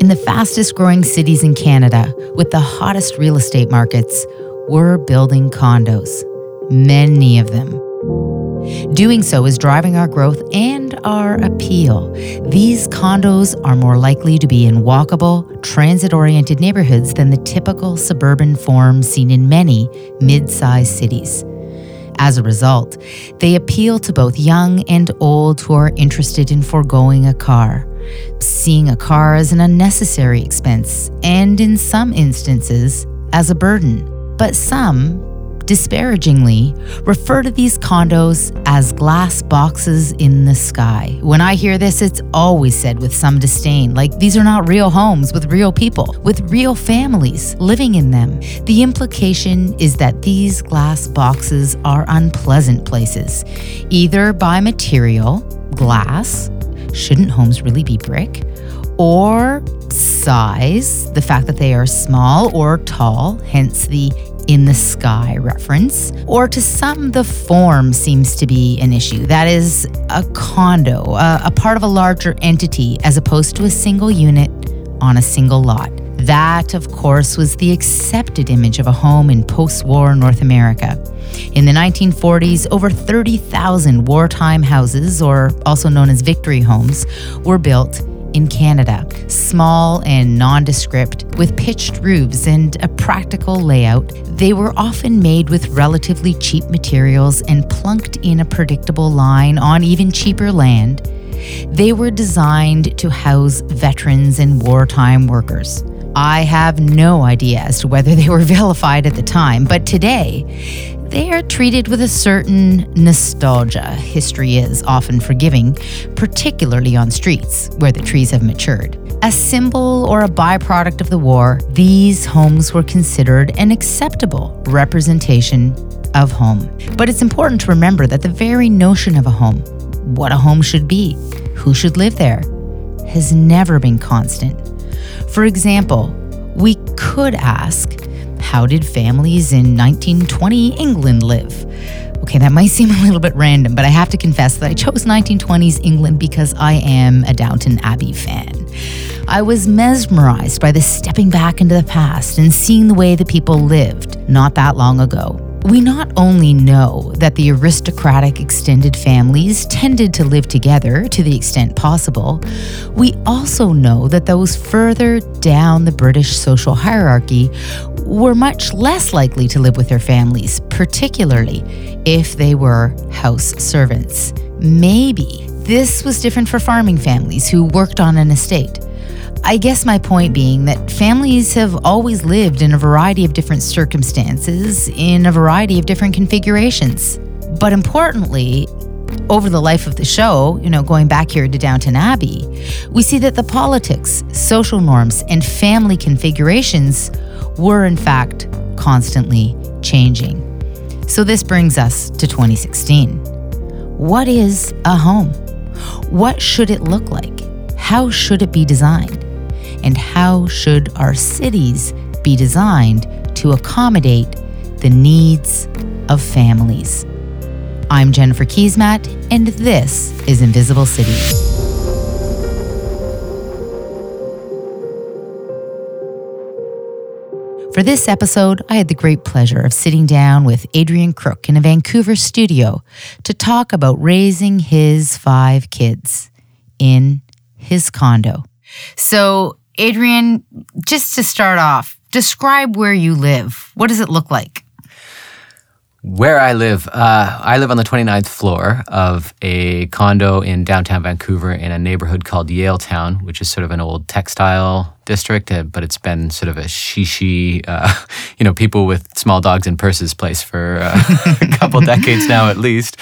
In the fastest growing cities in Canada, with the hottest real estate markets, we're building condos, many of them. Doing so is driving our growth and our appeal. These condos are more likely to be in walkable, transit oriented neighborhoods than the typical suburban form seen in many mid sized cities. As a result, they appeal to both young and old who are interested in foregoing a car, seeing a car as an unnecessary expense, and in some instances, as a burden. But some, disparagingly, refer to these condos as glass boxes in the sky. When I hear this, it's always said with some disdain, like these are not real homes with real people, with real families living in them. The implication is that these glass boxes are unpleasant places, either by material, glass, shouldn't homes really be brick? Or size, the fact that they are small or tall, hence the in the sky reference, or to some, the form seems to be an issue. That is a condo, a, a part of a larger entity, as opposed to a single unit on a single lot. That, of course, was the accepted image of a home in post war North America. In the 1940s, over 30,000 wartime houses, or also known as victory homes, were built in Canada. Small and nondescript, with pitched roofs and a practical layout, they were often made with relatively cheap materials and plunked in a predictable line on even cheaper land. They were designed to house veterans and wartime workers. I have no idea as to whether they were vilified at the time, but today, they are treated with a certain nostalgia. History is often forgiving, particularly on streets where the trees have matured. A symbol or a byproduct of the war, these homes were considered an acceptable representation of home. But it's important to remember that the very notion of a home, what a home should be, who should live there, has never been constant. For example, we could ask how did families in 1920 England live? Okay, that might seem a little bit random, but I have to confess that I chose 1920s England because I am a Downton Abbey fan. I was mesmerized by the stepping back into the past and seeing the way the people lived not that long ago. We not only know that the aristocratic extended families tended to live together to the extent possible, we also know that those further down the British social hierarchy were much less likely to live with their families, particularly if they were house servants. Maybe this was different for farming families who worked on an estate. I guess my point being that families have always lived in a variety of different circumstances, in a variety of different configurations. But importantly, over the life of the show, you know, going back here to Downton Abbey, we see that the politics, social norms, and family configurations were in fact constantly changing. So this brings us to 2016. What is a home? What should it look like? How should it be designed? And how should our cities be designed to accommodate the needs of families. I'm Jennifer Keesmaat, and this is Invisible City. For this episode, I had the great pleasure of sitting down with Adrian Crook in a Vancouver studio to talk about raising his five kids in his condo. So, Adrian, just to start off, describe where you live. What does it look like? Where I live, uh, I live on the 29th floor of a condo in downtown Vancouver in a neighborhood called Yaletown, which is sort of an old textile district, uh, but it's been sort of a shishi, uh, you know, people with small dogs and purses place for uh, a couple decades now at least.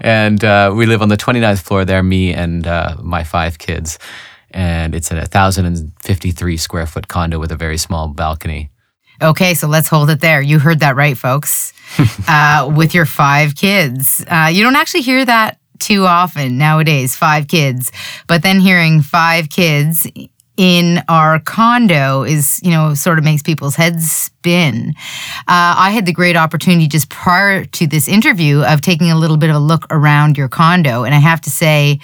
And uh, we live on the 29th floor there, me and my five kids and it's a 1,053 square foot condo with a very small balcony. Okay, so let's hold it there. You heard that right, folks. uh, with your five kids. Uh, you don't actually hear that too often nowadays, five kids. But then hearing five kids in our condo is, you know, sort of makes people's heads spin. Uh, I had the great opportunity just prior to this interview of taking a little bit of a look around your condo. And I have to say,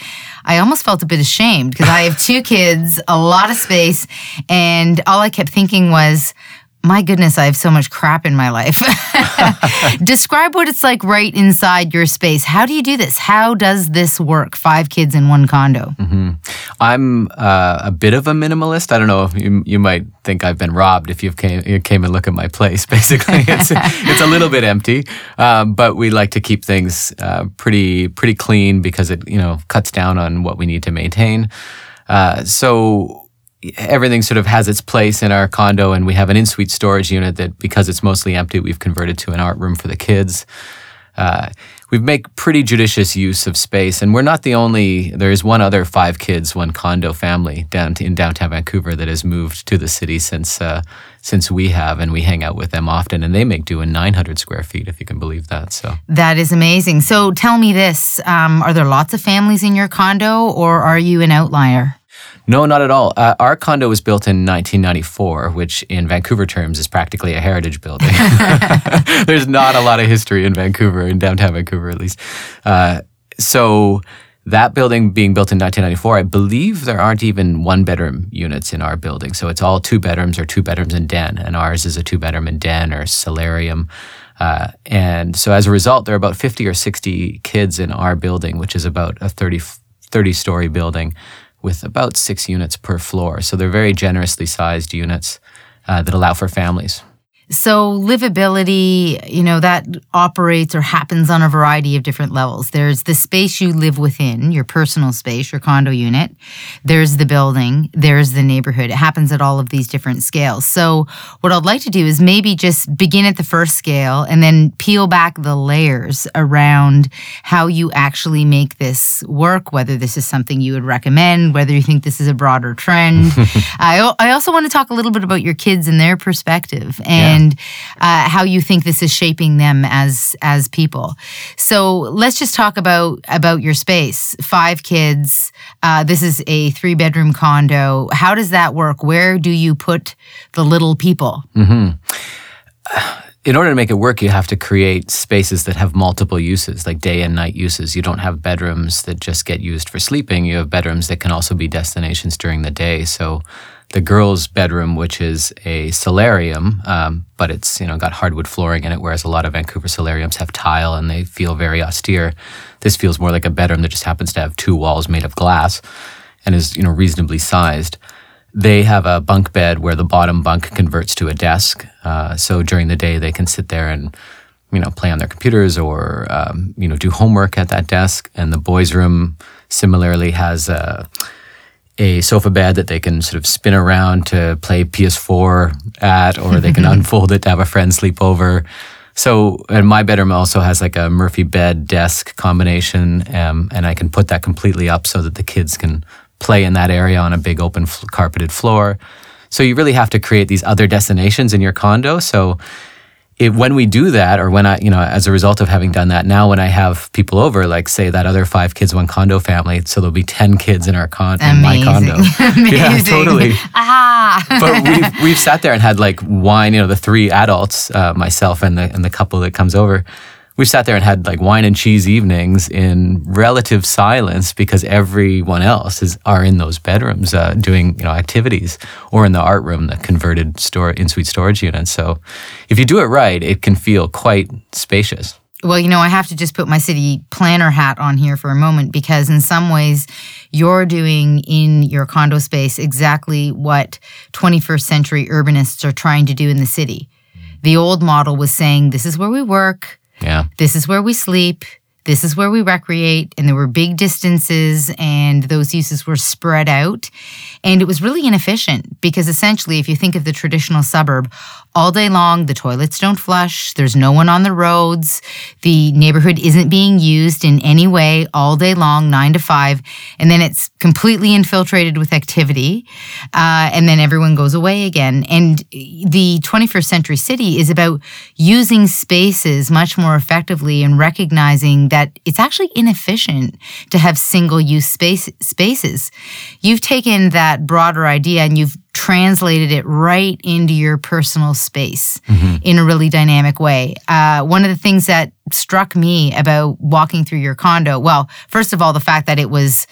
I almost felt a bit ashamed because I have two kids, a lot of space, and all I kept thinking was, my goodness, I have so much crap in my life. Describe what it's like right inside your space. How do you do this? How does this work? Five kids in one condo. Mm-hmm. I'm uh, a bit of a minimalist. I don't know. You, you might think I've been robbed if you've came, you came and look at my place. Basically, it's it's a little bit empty, um, but we like to keep things uh, pretty pretty clean because it you know cuts down on what we need to maintain. Uh, so everything sort of has its place in our condo, and we have an in-suite storage unit that, because it's mostly empty, we've converted to an art room for the kids. Uh, we make pretty judicious use of space, and we're not the only. There is one other five kids, one condo family down in downtown Vancouver that has moved to the city since uh, since we have, and we hang out with them often, and they make do in 900 square feet, if you can believe that. So that is amazing. So tell me this: um, Are there lots of families in your condo, or are you an outlier? No, not at all. Uh, our condo was built in 1994, which in Vancouver terms is practically a heritage building. There's not a lot of history in Vancouver, in downtown Vancouver at least. Uh, so that building being built in 1994, I believe there aren't even one bedroom units in our building. So it's all two bedrooms or two bedrooms and den, and ours is a two bedroom and den or solarium. Uh, and so as a result, there are about 50 or 60 kids in our building, which is about a 30, 30 story building with about six units per floor. So they're very generously sized units uh, that allow for families. So livability, you know, that operates or happens on a variety of different levels. There's the space you live within, your personal space, your condo unit. There's the building, there's the neighborhood. It happens at all of these different scales. So what I'd like to do is maybe just begin at the first scale and then peel back the layers around how you actually make this work, whether this is something you would recommend, whether you think this is a broader trend. I, I also want to talk a little bit about your kids and their perspective. And yeah and uh, how you think this is shaping them as as people. So let's just talk about about your space. Five kids. Uh, this is a three bedroom condo. How does that work? Where do you put the little people? Mm-hmm. In order to make it work, you have to create spaces that have multiple uses, like day and night uses. You don't have bedrooms that just get used for sleeping. You have bedrooms that can also be destinations during the day. So the girls' bedroom, which is a solarium, um, but it's you know got hardwood flooring in it, whereas a lot of Vancouver solariums have tile and they feel very austere. This feels more like a bedroom that just happens to have two walls made of glass and is you know reasonably sized. They have a bunk bed where the bottom bunk converts to a desk, uh, so during the day they can sit there and you know play on their computers or um, you know do homework at that desk. And the boys' room similarly has a a sofa bed that they can sort of spin around to play PS4 at, or they can unfold it to have a friend sleep over. So, and my bedroom also has like a Murphy bed desk combination, um, and I can put that completely up so that the kids can play in that area on a big open f- carpeted floor. So you really have to create these other destinations in your condo. So it, when we do that, or when I, you know, as a result of having done that, now when I have people over, like say that other five kids, one condo family, so there'll be 10 kids in our con- in my condo. Amazing. Yeah, totally. ah. but we've, we've sat there and had like wine, you know, the three adults, uh, myself and the, and the couple that comes over we sat there and had like wine and cheese evenings in relative silence because everyone else is are in those bedrooms uh, doing you know activities or in the art room, the converted store in suite storage unit. So if you do it right, it can feel quite spacious. Well, you know, I have to just put my city planner hat on here for a moment because, in some ways, you're doing in your condo space exactly what 21st century urbanists are trying to do in the city. The old model was saying, this is where we work, yeah. This is where we sleep. This is where we recreate. And there were big distances, and those uses were spread out. And it was really inefficient because essentially, if you think of the traditional suburb, all day long, the toilets don't flush, there's no one on the roads, the neighborhood isn't being used in any way all day long, nine to five, and then it's completely infiltrated with activity, uh, and then everyone goes away again. And the 21st century city is about using spaces much more effectively and recognizing that it's actually inefficient to have single use space, spaces. You've taken that broader idea and you've translated it right into your personal space mm-hmm. in a really dynamic way. Uh, one of the things that struck me about walking through your condo, well, first of all, the fact that it was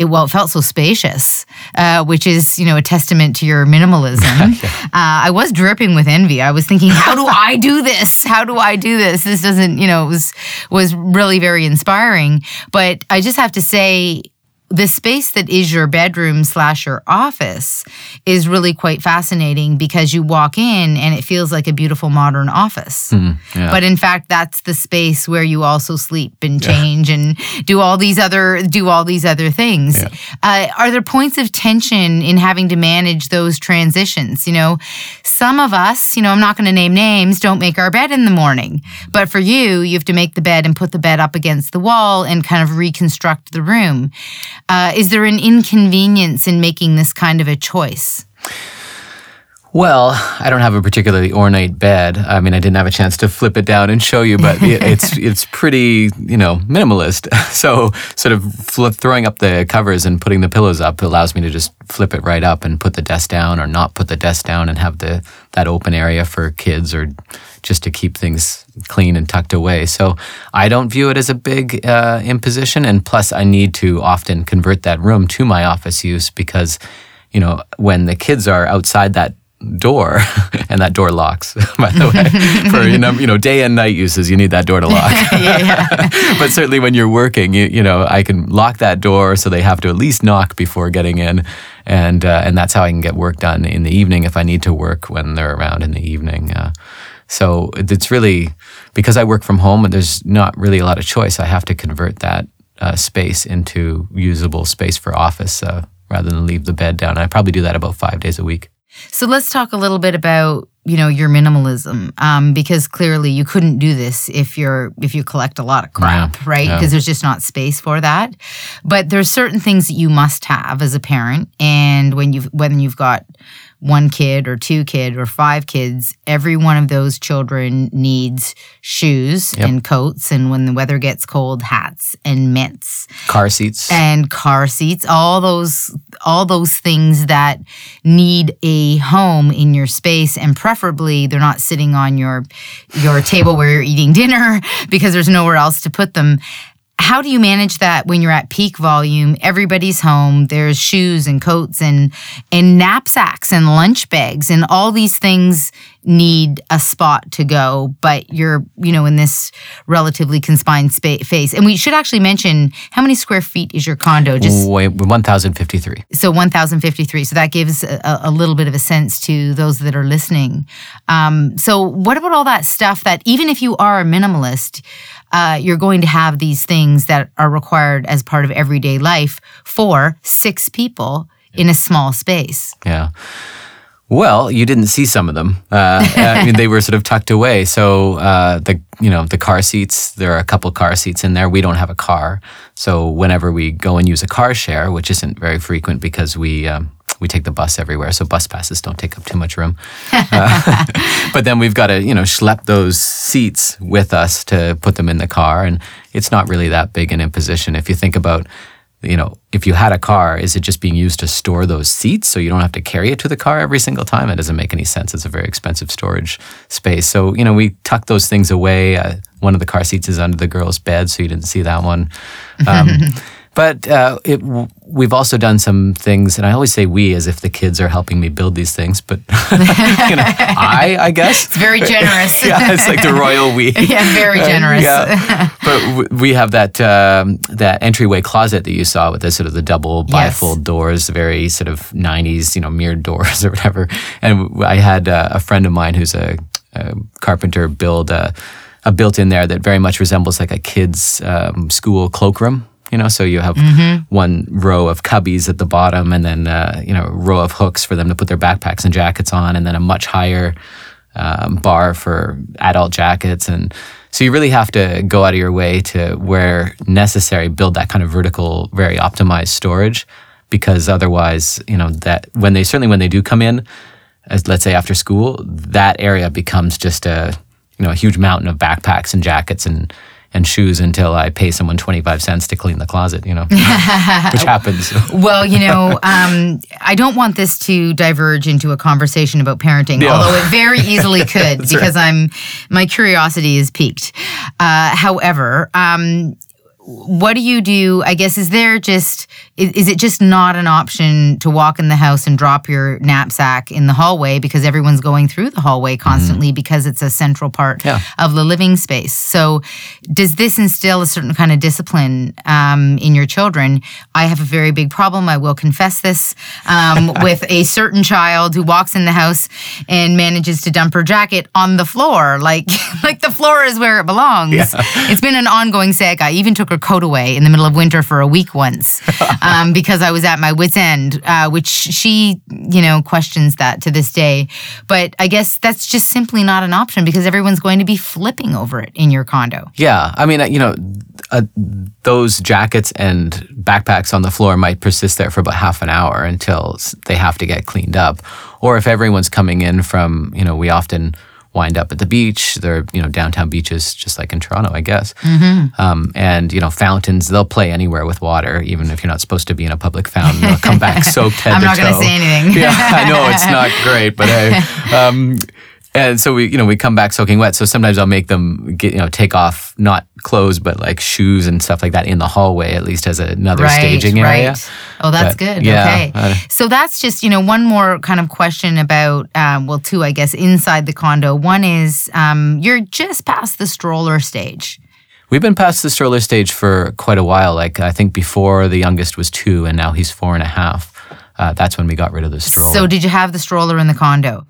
it well, it felt so spacious, uh, which is you know a testament to your minimalism. uh, I was dripping with envy. I was thinking, how do I do this? How do I do this? This doesn't, you know, was was really very inspiring. But I just have to say, the space that is your bedroom slash your office is really quite fascinating because you walk in and it feels like a beautiful modern office. Mm, yeah. But in fact, that's the space where you also sleep and change yeah. and do all these other do all these other things. Yeah. Uh, are there points of tension in having to manage those transitions? You know, some of us, you know, I'm not going to name names, don't make our bed in the morning, but for you, you have to make the bed and put the bed up against the wall and kind of reconstruct the room. Uh, is there an inconvenience in making this kind of a choice? Well, I don't have a particularly ornate bed. I mean, I didn't have a chance to flip it down and show you, but it's it's pretty, you know, minimalist. So, sort of flip, throwing up the covers and putting the pillows up allows me to just flip it right up and put the desk down, or not put the desk down and have the that open area for kids or just to keep things clean and tucked away. So I don't view it as a big uh, imposition. And plus, I need to often convert that room to my office use because, you know, when the kids are outside that door and that door locks by the way for you know, you know day and night uses you need that door to lock but certainly when you're working you, you know i can lock that door so they have to at least knock before getting in and uh, and that's how i can get work done in the evening if i need to work when they're around in the evening uh, so it's really because I work from home and there's not really a lot of choice. I have to convert that uh, space into usable space for office uh, rather than leave the bed down. I probably do that about five days a week. So let's talk a little bit about you know your minimalism um, because clearly you couldn't do this if you're if you collect a lot of crap yeah, right because yeah. there's just not space for that but there's certain things that you must have as a parent and when you've when you've got one kid or two kid or five kids, every one of those children needs shoes yep. and coats and when the weather gets cold, hats and mitts. Car seats. And car seats, all those all those things that need a home in your space and preferably they're not sitting on your your table where you're eating dinner because there's nowhere else to put them how do you manage that when you're at peak volume? Everybody's home. There's shoes and coats and and knapsacks and lunch bags and all these things need a spot to go but you're you know in this relatively confined space and we should actually mention how many square feet is your condo? Just 1053 so 1053 so that gives a, a, little bit of a sense to those that are listening. Um, so what about all that stuff that even if you are a minimalist uh, you're going to have these things that are required as part of everyday life for six people in a small space. Yeah. Well, you didn't see some of them. Uh, I mean, they were sort of tucked away. So uh, the you know the car seats, there are a couple car seats in there. We don't have a car, so whenever we go and use a car share, which isn't very frequent because we um, we take the bus everywhere, so bus passes don't take up too much room. Uh, but then we've got to, you know, schlep those seats with us to put them in the car, and it's not really that big an imposition. If you think about, you know, if you had a car, is it just being used to store those seats so you don't have to carry it to the car every single time? It doesn't make any sense. It's a very expensive storage space. So, you know, we tuck those things away. Uh, one of the car seats is under the girl's bed, so you didn't see that one. Um, But uh, it, we've also done some things, and I always say we as if the kids are helping me build these things, but you know, I, I guess. It's very generous. yeah, it's like the royal we. yeah, very generous. Uh, yeah. But we have that um, that entryway closet that you saw with the sort of the double bifold yes. doors, very sort of 90s, you know, mirrored doors or whatever. And I had uh, a friend of mine who's a, a carpenter build a, a built in there that very much resembles like a kid's um, school cloakroom you know so you have mm-hmm. one row of cubbies at the bottom and then uh, you know a row of hooks for them to put their backpacks and jackets on and then a much higher um, bar for adult jackets and so you really have to go out of your way to where necessary build that kind of vertical very optimized storage because otherwise you know that when they certainly when they do come in as let's say after school that area becomes just a you know a huge mountain of backpacks and jackets and and shoes until I pay someone 25 cents to clean the closet, you know, which happens. Well, you know, um, I don't want this to diverge into a conversation about parenting, No. although it very easily could because I'm my curiosity is piqued. Uh, however, um, what do you do? I guess is there just is, is it just not an option to walk in the house and drop your knapsack in the hallway because everyone's going through the hallway constantly because it's a central part Yeah. of the living space. So, does this instill a certain kind of discipline um, in your children? I have a very big problem. I will confess this um, with a certain child who walks in the house and manages to dump her jacket on the floor, like like the floor is where it belongs. It's been an ongoing saga. I even took her coat away in the middle of winter for a week once um, because I was at my wits' end, uh, which she, you know, questions that to this day. But I guess that's just simply not an option because everyone's going to be flipping over it in your condo. Yeah, I mean, uh, you know, uh, those jackets and backpacks on the floor might persist there for about half an hour until they have to get cleaned up. Or if everyone's coming in from, you know, we often wind up at the beach. There are, you know, downtown beaches, just like in Toronto, I guess. Mm-hmm. Um, and, you know, fountains, they'll play anywhere with water, even if you're not supposed to be in a public fountain. They'll come back soaked head I'm to not going to say anything. yeah, I know it's not great, but hey. Um, and so we, you know, we come back soaking wet. So sometimes I'll make them get, you know, take off not clothes, but like shoes and stuff like that in the hallway, at least as another staging area. Right. Oh, that's But, good. yeah, okay. uh, so that's just, you know, one more kind of question about, um, well, two, I guess, inside the condo. One is um, you're just past the stroller stage. We've been past the stroller stage for quite a while. Like I think before the youngest was two, and now he's four and a half. Uh, that's when we got rid of the stroller. So did you have the stroller in the condo?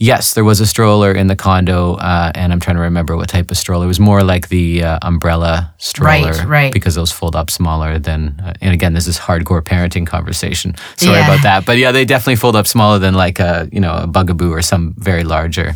Yes, there was a stroller in the condo, uh, and I'm trying to remember what type of stroller. It was more like the uh, umbrella stroller, Right, right. Because those fold up smaller than. Uh, and again, this is hardcore parenting conversation. Sorry Yeah. about that, but yeah, they definitely fold up smaller than like a you know a bugaboo or some very larger.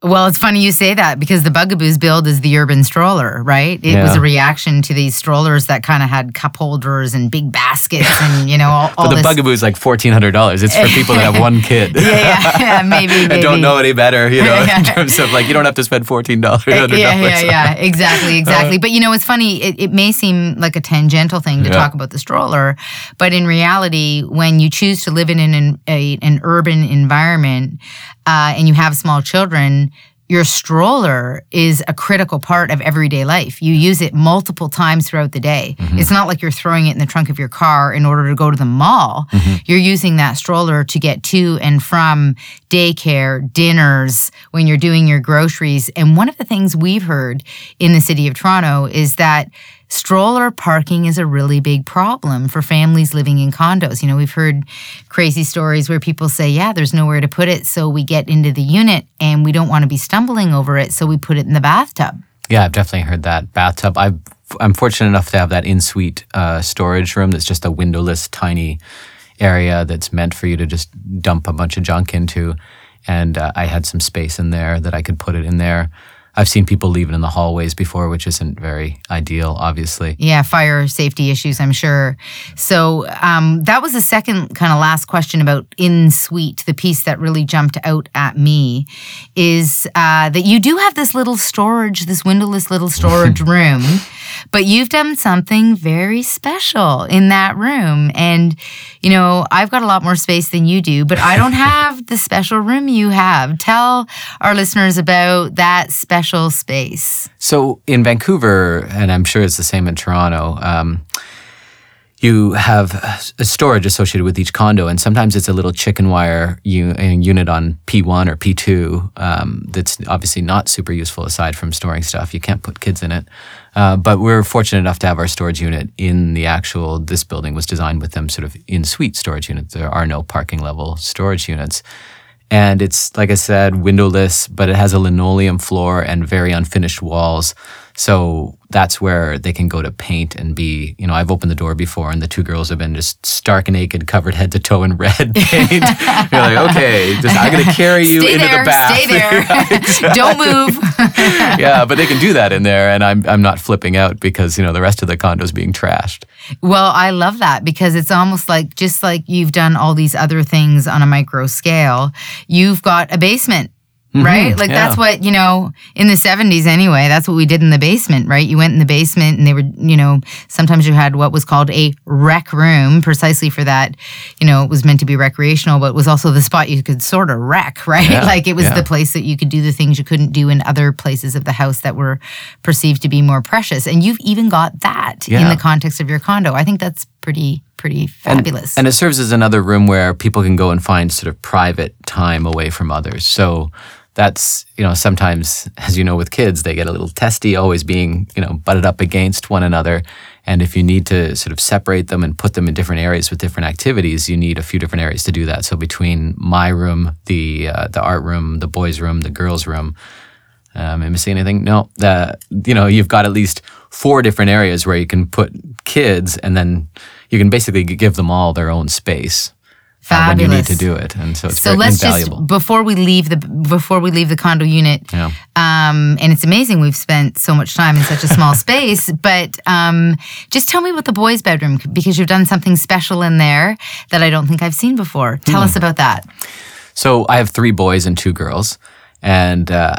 Well, it's funny you say that because the Bugaboo's build is the urban stroller, right? It was a reaction to these strollers that kind of had cup holders and big baskets and, you know, all, all But the this. bugaboo is like fourteen hundred dollars. It's for people that have one kid. yeah, yeah, yeah, maybe, maybe. and don't know any better, you know, Yeah. in terms of like you don't have to spend fourteen dollars. yeah, yeah, yeah, exactly, uh, exactly. but you know, it's funny. It, it may seem like a tangential thing to Yeah. talk about the stroller, but in reality, when you choose to live in an a, an urban environment uh, and you have small children. Your stroller is a critical part of everyday life. You use it multiple times throughout the day. It's not like you're throwing it in the trunk of your car in order to go to the mall. You're using that stroller to get to and from daycare, dinners, when you're doing your groceries. And one of the things we've heard in the city of Toronto is that stroller parking is a really big problem for families living in condos. You know, we've heard crazy stories where people say, yeah, there's nowhere to put it. So we get into the unit and we don't want to be stumbling over it. So we put it in the bathtub. Yeah, I've definitely heard that bathtub. I've, I'm fortunate enough to have that in-suite uh, storage room that's just a windowless, tiny area that's meant for you to just dump a bunch of junk into. And uh, I had some space in there that I could put it in there. I've seen people leave it in the hallways before, which isn't very ideal, obviously. Yeah, fire safety issues, I'm sure. So um, that was the second kind of last question about in suite. The piece that really jumped out at me is uh, that you do have this little storage, this windowless little storage room, but you've done something very special in that room. And, you know, I've got a lot more space than you do, but I don't have the special room you have. Tell our listeners about that special space. So in Vancouver, and I'm sure it's the same in Toronto, um, you have a storage associated with each condo, and sometimes it's a little chicken wire u- a unit on P1 or P2 um, that's obviously not super useful aside from storing stuff. You can't put kids in it. Uh, but we're fortunate enough to have our storage unit in the actual, this building was designed with them sort of in suite storage units. There are no parking level storage units. And it's, like I said, windowless, but it has a linoleum floor and very unfinished walls. So that's where they can go to paint and be, you know, I've opened the door before and the two girls have been just stark naked, covered head to toe in red paint. You're like, okay, just, I'm going to carry you Stay into there, the bath. stay there. Don't move. yeah, but they can do that in there. And I'm, I'm not flipping out because, you know, the rest of the condo is being trashed. Well, I love that because it's almost like just like you've done all these other things on a micro scale, you've got a basement Mm-hmm. right? Like yeah. that's what, you know, in the 70s anyway, that's what we did in the basement, right? You went in the basement and they were, you know, sometimes you had what was called a rec room precisely for that. You know, it was meant to be recreational, but it was also the spot you could sort of wreck, right? Yeah, like it was yeah. the place that you could do the things you couldn't do in other places of the house that were perceived to be more precious. And you've even got that in the context of your condo. I think that's pretty, pretty fabulous. And it serves as another room where people can go and find sort of private time away from others. So that's, you know, sometimes, as you know, with kids, they get a little testy, always being, you know, butted up against one another. And if you need to sort of separate them and put them in different areas with different activities, you need a few different areas to do that. So between my room, the uh, the art room, the boys' room, the girls' room, um, am I missing anything? No. Uh, you know, you've got at least four different areas where you can put kids, and then you can basically give them all their own space uh, when you need to do it. And so it's so very let's invaluable. just before we leave the before we leave the condo unit Yeah. um, and it's amazing we've spent so much time in such a small space but um, just tell me about the boys bedroom because you've done something special in there that i don't think i've seen before tell Hmm. us about that So I have three boys and two girls. And uh,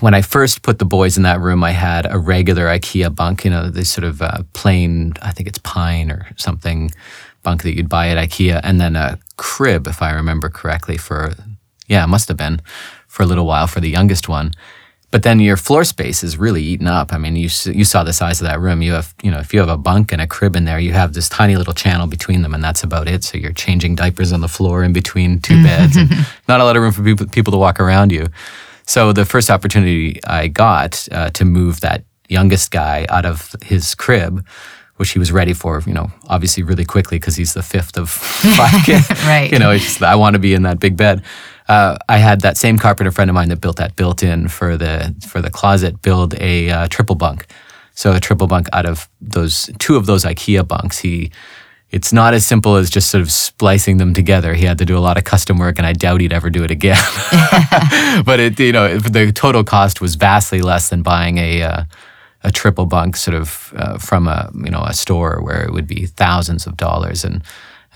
when I first put the boys in that room, I had a regular IKEA bunk, you know, this sort of uh, plain, I think it's pine or something bunk that you'd buy at IKEA, and then a crib, if I remember correctly, for, yeah, it must have been for a little while for the youngest one. But then your floor space is really eaten up. I mean, you you saw the size of that room. You have, you know, if you have a bunk and a crib in there, you have this tiny little channel between them, and that's about it. So you're changing diapers on the floor in between two beds, and not a lot of room for people people to walk around you. So the first opportunity I got uh, to move that youngest guy out of his crib, which he was ready for, you know, obviously really quickly because he's the fifth of five kids. Right. You know, it's just, I want to be in that big bed. Uh, I had that same carpenter friend of mine that built that built-in for the for the closet build a uh, triple bunk. So a triple bunk out of those two of those IKEA bunks. He it's not as simple as just sort of splicing them together. He had to do a lot of custom work, and I doubt he'd ever do it again. but it, you know, the total cost was vastly less than buying a uh, a triple bunk sort of uh, from a you know a store where it would be thousands of dollars. And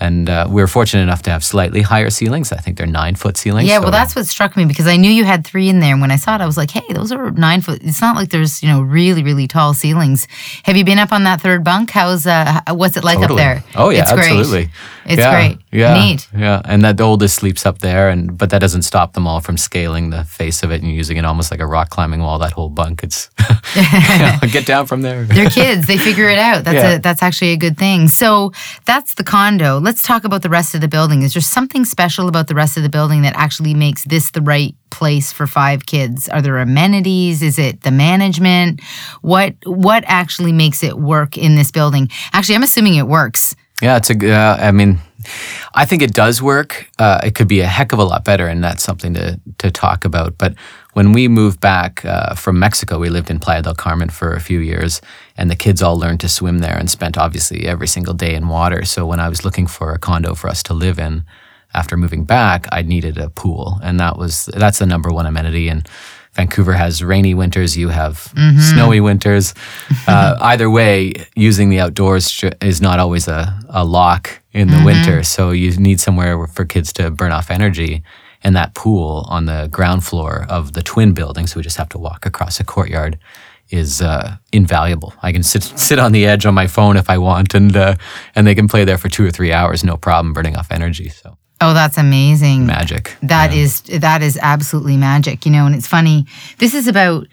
and uh, we are fortunate enough to have slightly higher ceilings. I think they're nine foot ceilings. yeah so- well that's what struck me because i knew you had three in there and when i saw it i was like hey those are nine foot it's not like there's you know really really tall ceilings have you been up on that third bunk how's uh what's it like Totally. up there Oh yeah, it's great. It's yeah, great. Yeah, neat. Yeah, and that the oldest sleeps up there, and but that doesn't stop them all from scaling the face of it and using it almost like a rock climbing wall. That whole bunk, it's you know, get down from there. they're kids. They figure it out. That's Yeah. a that's actually a good thing. So that's the condo. Let's talk about the rest of the building. Is there something special about the rest of the building that actually makes this the right place for five kids? Are there amenities? Is it the management? What what actually makes it work in this building? Actually i'm assuming it works Yeah, it's a. Uh, I mean, I think it does work. Uh, it could be a heck of a lot better, and that's something to to talk about. But when we moved back uh, from Mexico, we lived in Playa del Carmen for a few years, and the kids all learned to swim there and spent obviously every single day in water. So when I was looking for a condo for us to live in after moving back, I needed a pool, and that was that's the number one amenity. And Vancouver has rainy winters. You have snowy winters. Uh, either way, using the outdoors is not always a, a lock in the winter. So you need somewhere for kids to burn off energy. And that pool on the ground floor of the twin building, so we just have to walk across a courtyard, is uh, invaluable. I can sit sit on the edge on my phone if I want, and uh, and they can play there for two or three hours, no problem, burning off energy. So oh that's amazing magic. That is that is absolutely magic, you know. And it's funny. This is about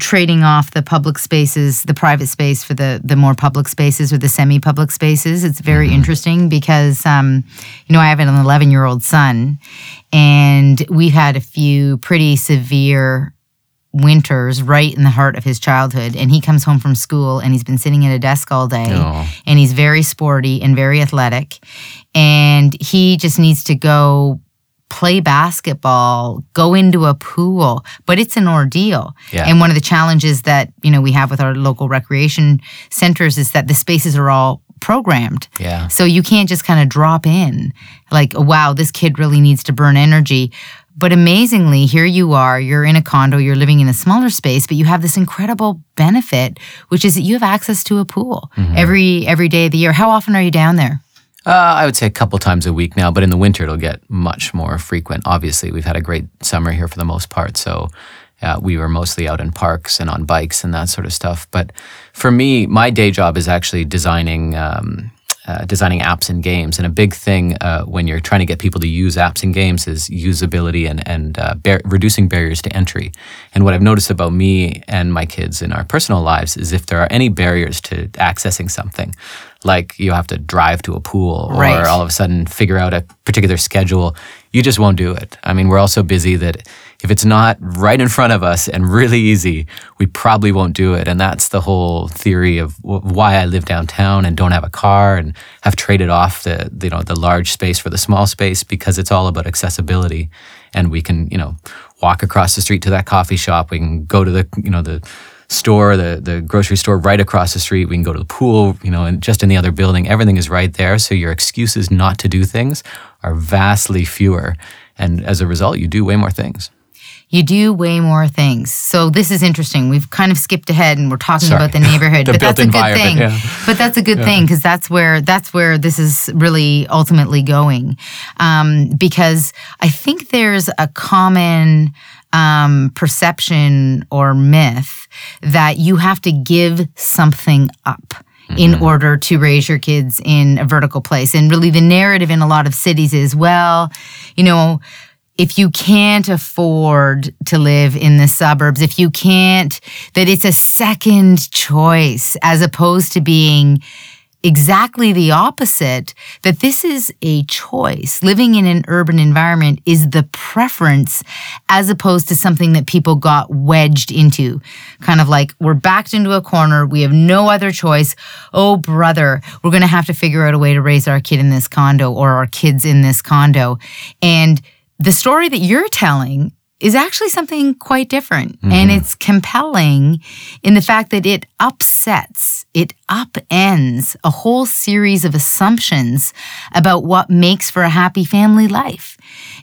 trading off the public spaces, the private space for the the more public spaces or the semi public spaces. It's very interesting because, um, you know, I have an 11 year old son, and we've had a few pretty severe winters right in the heart of his childhood and he comes home from school and he's been sitting at a desk all day Oh. and he's very sporty and very athletic and he just needs to go play basketball, go into a pool, but it's an ordeal. Yeah. And one of the challenges that, you know, we have with our local recreation centers is that the spaces are all programmed. Yeah. So you can't just kind of drop in like, wow, this kid really needs to burn energy. But amazingly, here you are, you're in a condo, you're living in a smaller space, but you have this incredible benefit, which is that you have access to a pool every every day of the year. How often are you down there? Uh, I would say a couple times a week now, but in the winter it'll get much more frequent. Obviously, we've had a great summer here for the most part, so uh, we were mostly out in parks and on bikes and that sort of stuff. But for me, my day job is actually designing. Um, uh, designing apps and games. And a big thing uh, when you're trying to get people to use apps and games is usability and, and uh, bar- reducing barriers to entry. And what I've noticed about me and my kids in our personal lives is if there are any barriers to accessing something, like you have to drive to a pool or Right. all of a sudden figure out a particular schedule, you just won't do it. I mean, we're all so busy that if it's not right in front of us and really easy, we probably won't do it. And that's the whole theory of why I live downtown and don't have a car and have traded off the you know the large space for the small space because it's all about accessibility. And we can you know walk across the street to that coffee shop. We can go to the you know the store, the the grocery store right across the street. We can go to the pool, you know, and just in the other building. Everything is right there. So your excuses not to do things are vastly fewer. And as a result, you do way more things. You do way more things. So this is interesting. We've kind of skipped ahead and we're talking Sorry. about the neighborhood, The but that's a good thing. But that's a good thing because that's where that's where this is really ultimately going. Um, because I think there's a common um, perception or myth that you have to give something up. In order to raise your kids in a vertical place. And really, the narrative in a lot of cities is well, you know, if you can't afford to live in the suburbs, if you can't, that it's a second choice as opposed to being exactly the opposite, that this is a choice. Living in an urban environment is the preference as opposed to something that people got wedged into. Kind of like we're backed into a corner. We have no other choice. Oh, brother, we're going to have to figure out a way to raise our kid in this condo or our kids in this condo. And the story that you're telling is actually something quite different. Mm-hmm. And it's compelling in the fact that it upsets, it upends a whole series of assumptions about what makes for a happy family life.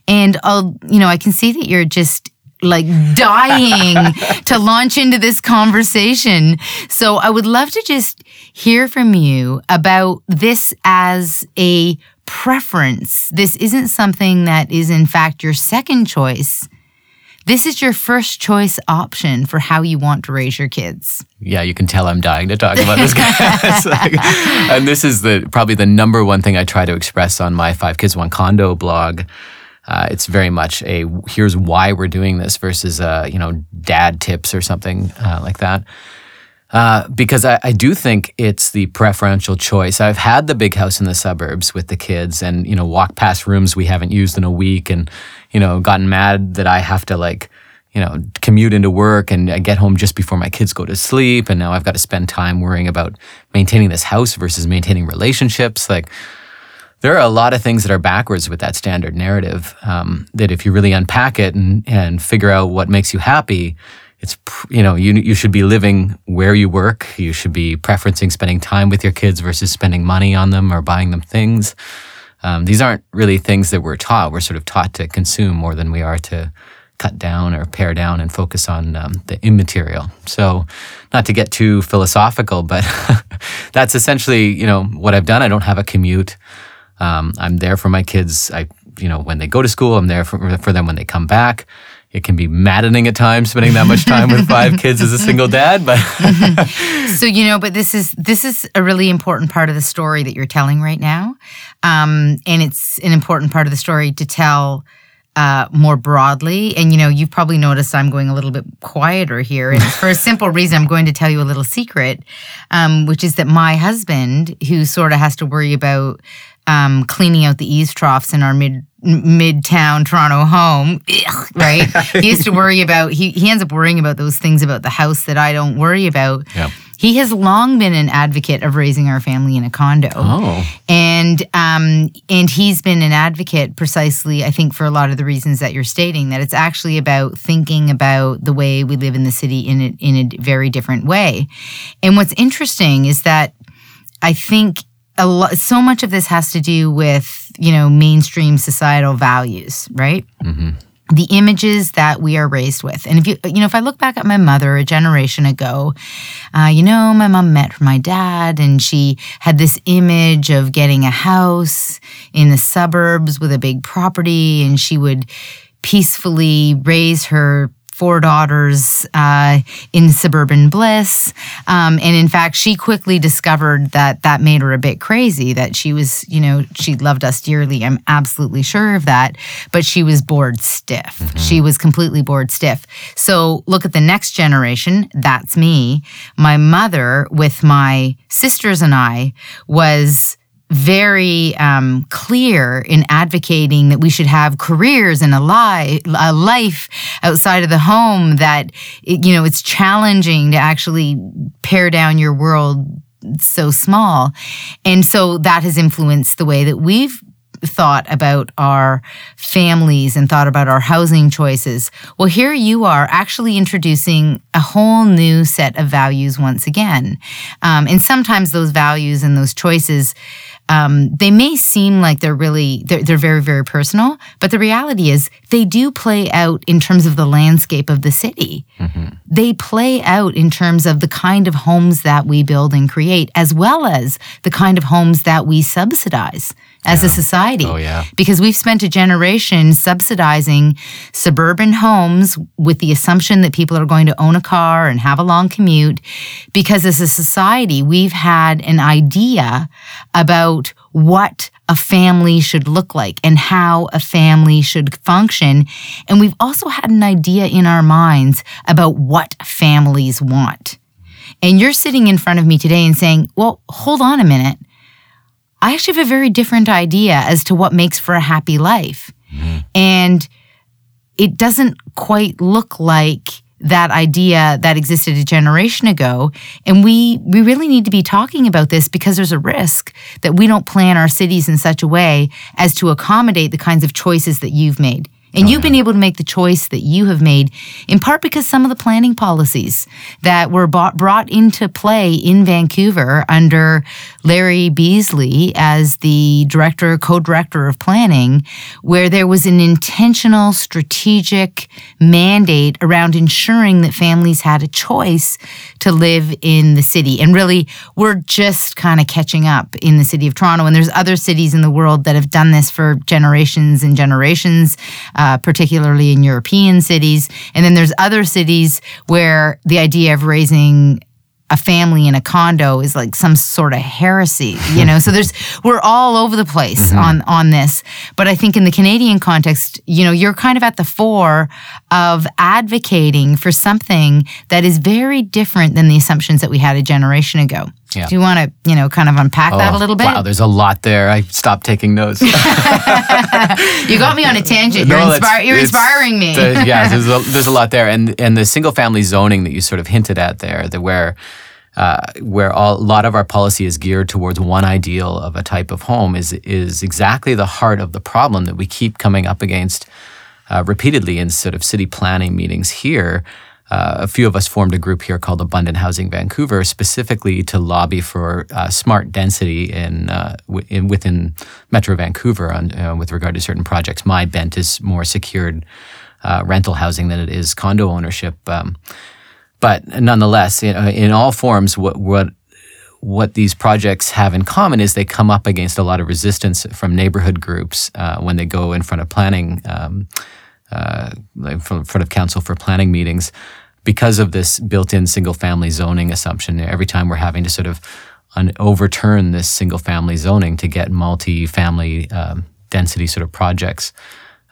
And I'll, you know, I can see that you're just like dying to launch into this conversation. So I would love to just hear from you about this as a preference. This isn't something that is, in fact, your second choice. This is your first choice option for how you want to raise your kids. Yeah, you can tell I'm dying to talk about this guy. Like- and this is the probably the number one thing I try to express on my Five Kids One Condo blog. Uh, it's very much a here's why we're doing this versus uh, you know dad tips or something uh, like that. Uh, because I, I do think it's the preferential choice. I've had the big house in the suburbs with the kids, and you know, walk past rooms we haven't used in a week, and you know, gotten mad that I have to like, you know, commute into work, and I get home just before my kids go to sleep, and now I've got to spend time worrying about maintaining this house versus maintaining relationships. Like, there are a lot of things that are backwards with that standard narrative. Um, that if you really unpack it and and figure out what makes you happy, it's you know you you should be living where you work. You should be preferencing spending time with your kids versus spending money on them or buying them things. Um, these aren't really things that we're taught. We're sort of taught to consume more than we are to cut down or pare down and focus on um, the immaterial. So, not to get too philosophical, but that's essentially you know what I've done. I don't have a commute. Um, I'm there for my kids. I, you know, when they go to school, I'm there for, for them when they come back. It can be maddening at times spending that much time with five kids as a single dad, but So you know, but this is this is a really important part of the story that you're telling right now, um, and it's an important part of the story to tell uh, more broadly. And you know, you've probably noticed I'm going a little bit quieter here, and for a simple reason. I'm going to tell you a little secret, um, which is that my husband, who sort of has to worry about um, cleaning out the eaves troughs in our mid midtown Toronto home, ugh, right? he used to worry about he he ends up worrying about those things about the house that I don't worry about. Yeah. He has long been an advocate of raising our family in a condo. oh, And um, and he's been an advocate precisely, I think, for a lot of the reasons that you're stating. That it's actually about thinking about the way we live in the city in a, in a very different way. And what's interesting is that I think a lot, so much of this has to do with you know mainstream societal values, right? the images that we are raised with. And if you, you know, if I look back at my mother a generation ago, uh, you know, my mom met my dad and she had this image of getting a house in the suburbs with a big property and she would peacefully raise her four daughters uh, in suburban bliss. Um, and in fact, she quickly discovered that that made her a bit crazy, that she was, you know, she loved us dearly. I'm absolutely sure of that. But she was bored stiff. Mm-hmm. She was completely bored stiff. So look at the next generation. That's me. My mother, with my sisters and I, was very um, clear in advocating that we should have careers and a, li- a life outside of the home that you know it's challenging to actually pare down your world so small and so that has influenced the way that we've thought about our families and thought about our housing choices. Well, here you are actually introducing a whole new set of values once again. Um, and sometimes those values and those choices um, they may seem like they're really they're, they're very very personal but the reality is they do play out in terms of the landscape of the city mm-hmm. they play out in terms of the kind of homes that we build and create as well as the kind of homes that we subsidize as yeah. a society. Oh, yeah. Because we've spent a generation subsidizing suburban homes with the assumption that people are going to own a car and have a long commute. Because as a society, we've had an idea about what a family should look like and how a family should function. And we've also had an idea in our minds about what families want. And you're sitting in front of me today and saying, well, hold on a minute. I actually have a very different idea as to what makes for a happy life. Mm-hmm. And it doesn't quite look like that idea that existed a generation ago. And we we really need to be talking about this because there's a risk that we don't plan our cities in such a way as to accommodate the kinds of choices that you've made and you've been able to make the choice that you have made in part because some of the planning policies that were bought, brought into play in Vancouver under Larry Beasley as the director, co director of planning, where there was an intentional strategic mandate around ensuring that families had a choice to live in the city. And really, we're just kind of catching up in the city of Toronto. And there's other cities in the world that have done this for generations and generations. Uh, uh, particularly in European cities. And then there's other cities where the idea of raising a family in a condo is like some sort of heresy, you know. so there's we're all over the place mm-hmm. on on this. But I think in the Canadian context, you know, you're kind of at the fore of advocating for something that is very different than the assumptions that we had a generation ago. Yeah. Do you want to, you know, kind of unpack oh, that a little bit? Wow, there's a lot there. I stopped taking notes. you got me on a tangent. You're, no, you're inspiring me. the, yeah, there's a, there's a lot there, and and the single family zoning that you sort of hinted at there, the where. Uh, where all, a lot of our policy is geared towards one ideal of a type of home is is exactly the heart of the problem that we keep coming up against uh, repeatedly in sort of city planning meetings here, uh, a few of us formed a group here called Abundant Housing Vancouver, specifically to lobby for uh, smart density in, uh, w- in, within Metro Vancouver on, uh, with regard to certain projects. My bent is more secured uh, rental housing than it is condo ownership. Um, but nonetheless, in, uh, in, all forms, what, what what these projects have in common is they come up against a lot of resistance from neighborhood groups when they go in front of planning. Um, uh, in front of council for planning meetings because of this built-in single-family zoning assumption. Every time we're having to sort of un- overturn this single-family zoning to get multi-family um, density sort of projects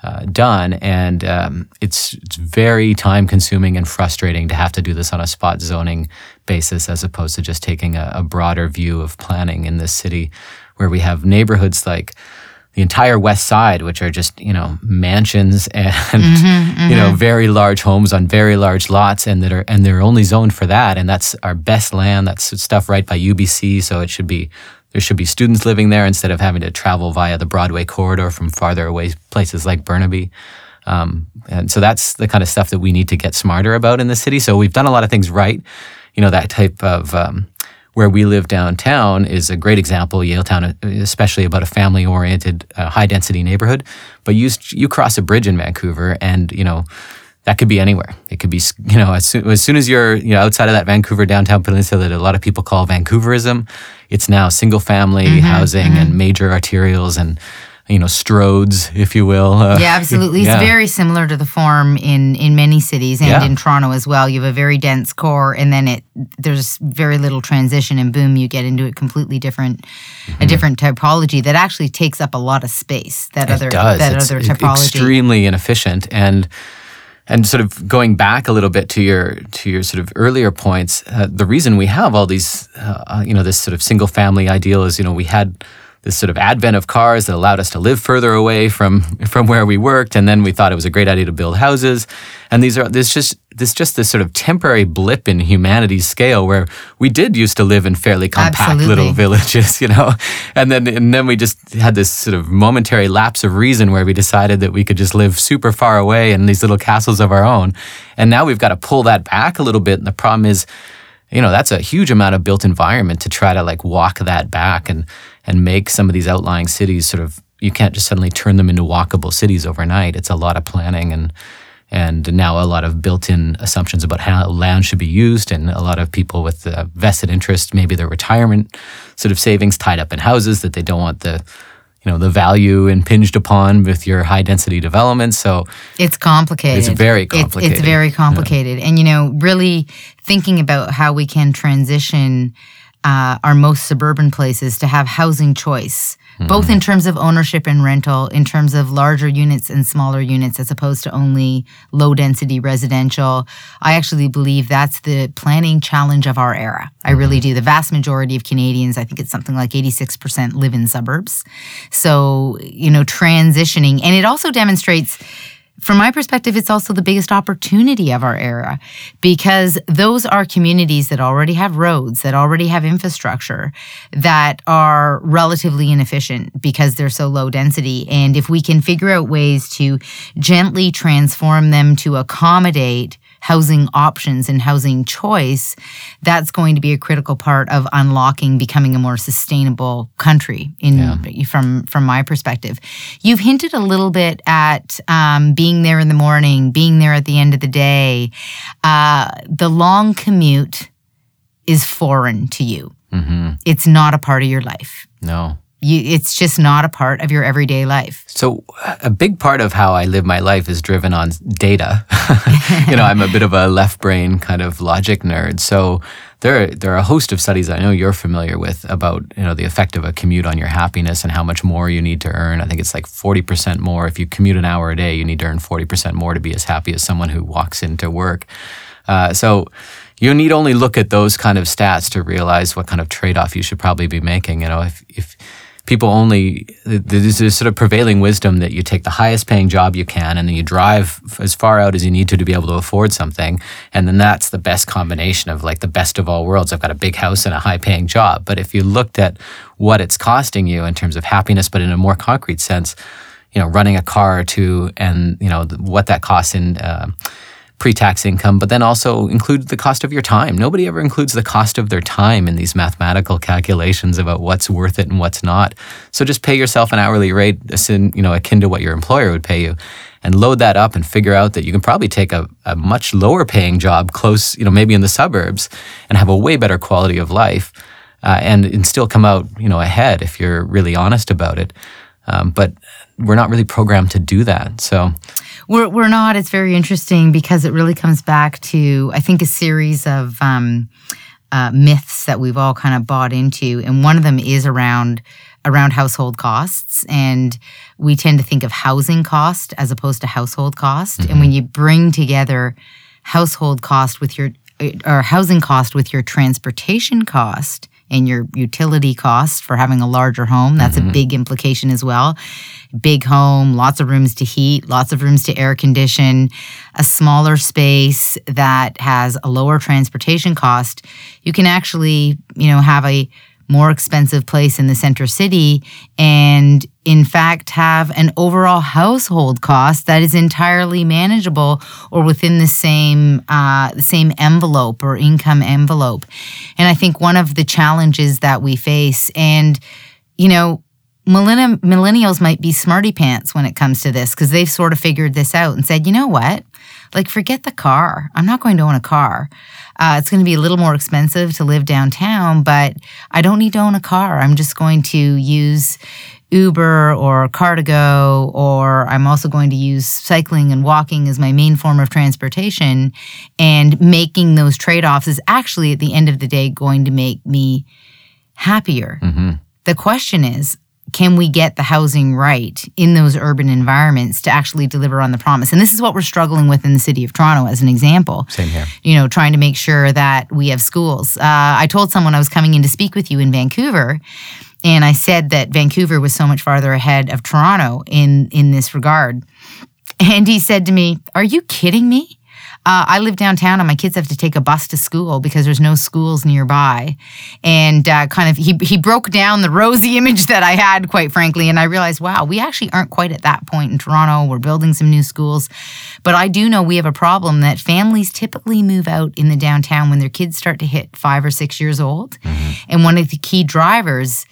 uh, done, and um, it's it's very time-consuming and frustrating to have to do this on a spot zoning basis as opposed to just taking a, a broader view of planning in this city, where we have neighborhoods like the entire west side, which are just, you know, mansions and, mm-hmm, mm-hmm. you know, very large homes on very large lots and that are, and they're only zoned for that. And that's our best land. That's stuff right by UBC. So it should be, there should be students living there instead of having to travel via the Broadway corridor from farther away places like Burnaby. Um, and so that's the kind of stuff that we need to get smarter about in the city. So we've done a lot of things right. You know, that type of, um, where we live downtown is a great example. Yaletown, especially about a family-oriented, uh, high-density neighborhood. But you you cross a bridge in Vancouver, and you know that could be anywhere. It could be, you know, as soon, as soon as you're, you know, outside of that Vancouver downtown peninsula that a lot of people call Vancouverism, it's now single family mm-hmm, housing mm-hmm. and major arterials and, you know, stroads, if you will. Uh, yeah, absolutely. It's yeah. very similar to the form in in many cities and yeah. in Toronto as well. You have a very dense core, and then it there's very little transition, and boom, you get into a completely different mm-hmm. a different typology that actually takes up a lot of space. That it other does. that it's other typology extremely inefficient and and sort of going back a little bit to your to your sort of earlier points, uh, the reason we have all these, uh, uh you know, this sort of single family ideal is, you know, we had this sort of advent of cars that allowed us to live further away from from where we worked, and then we thought it was a great idea to build houses. And these are this just this just this sort of temporary blip in humanity's scale where we did used to live in fairly compact Absolutely. little villages, you know, and then and then we just had this sort of momentary lapse of reason where we decided that we could just live super far away in these little castles of our own, and now we've got to pull that back a little bit. And the problem is you know that's a huge amount of built environment to try to like walk that back and and make some of these outlying cities sort of you can't just suddenly turn them into walkable cities overnight. It's a lot of planning and and now a lot of built-in assumptions about how land should be used and a lot of people with vested interest maybe their retirement sort of savings tied up in houses that they don't want the you know the value impinged upon with your high density development. So it's complicated. It's very complicated it's, it's very complicated. Yeah. and you know really thinking about how we can transition uh, our most suburban places to have housing choice mm-hmm. both in terms of ownership and rental, in terms of larger units and smaller units, as opposed to only low density residential. I actually believe that's the planning challenge of our era. I really do. The vast majority of Canadians, I think it's something like 86%, live in suburbs. So, you know, transitioning, and it also demonstrates from my perspective, it's also the biggest opportunity of our era because those are communities that already have roads, that already have infrastructure, that are relatively inefficient because they're so low density. And if we can figure out ways to gently transform them to accommodate housing options and housing choice, that's going to be a critical part of unlocking becoming a more sustainable country in yeah. from from my perspective. You've hinted a little bit at um, being there in the morning, being there at the end of the day. Uh, the long commute is foreign to you. Mm-hmm. It's not a part of your life. No. You, it's just not a part of your everyday life. So, a big part of how I live my life is driven on data. you know, I'm a bit of a left brain kind of logic nerd. So, there, there are a host of studies I know you're familiar with about you know the effect of a commute on your happiness and how much more you need to earn. I think it's like 40% more. If you commute an hour a day, you need to earn 40% more to be as happy as someone who walks into work. Uh, so, you need only look at those kind of stats to realize what kind of trade off you should probably be making. You know, if, if people only there's this sort of prevailing wisdom that you take the highest paying job you can and then you drive as far out as you need to to be able to afford something. And then that's the best combination of like the best of all worlds. I've got a big house and a high paying job. But if you looked at what it's costing you in terms of happiness but in a more concrete sense you know running a car or two and you know what that costs in uh, pre-tax income, but then also include the cost of your time. Nobody ever includes the cost of their time in these mathematical calculations about what's worth it and what's not. So just pay yourself an hourly rate, you know, akin to what your employer would pay you, and load that up and figure out that you can probably take a, a much lower paying job close, you know, maybe in the suburbs, and have a way better quality of life, uh, and, and still come out, you know, ahead if you're really honest about it. Um, but we're not really programmed to do that. So we're we're not. It's very interesting because it really comes back to I think a series of um, uh, myths that we've all kind of bought into, and one of them is around around household costs and we tend to think of housing cost as opposed to household cost mm-hmm. and when you bring together household cost with your or housing cost with your transportation cost and your utility costs for having a larger home. That's mm-hmm. a big implication as well. Big home, lots of rooms to heat, lots of rooms to air condition, a smaller space that has a lower transportation cost. You can actually, you know, have a more expensive place in the center city and in fact have an overall household cost that is entirely manageable or within the same uh, the same envelope or income envelope and i think one of the challenges that we face and you know millennials might be smarty pants when it comes to this because they've sort of figured this out and said, you know what? Like, forget the car. I'm not going to own a car. Uh, it's going to be a little more expensive to live downtown, but I don't need to own a car. I'm just going to use Uber or Car2Go, or I'm also going to use cycling and walking as my main form of transportation. And making those trade offs is actually, at the end of the day, going to make me happier. Mm-hmm. The question is, can we get the housing right in those urban environments to actually deliver on the promise? And this is what we're struggling with in the city of Toronto, as an example. Same here. You know, trying to make sure that we have schools. Uh, I told someone I was coming in to speak with you in Vancouver, and I said that Vancouver was so much farther ahead of Toronto in in this regard. And he said to me, "Are you kidding me?" Uh, I live downtown and my kids have to take a bus to school because there's no schools nearby. And uh, kind of, he, he broke down the rosy image that I had, quite frankly. And I realized, wow, we actually aren't quite at that point in Toronto. We're building some new schools. But I do know we have a problem that families typically move out in the downtown when their kids start to hit five or six years old. Mm-hmm. And one of the key drivers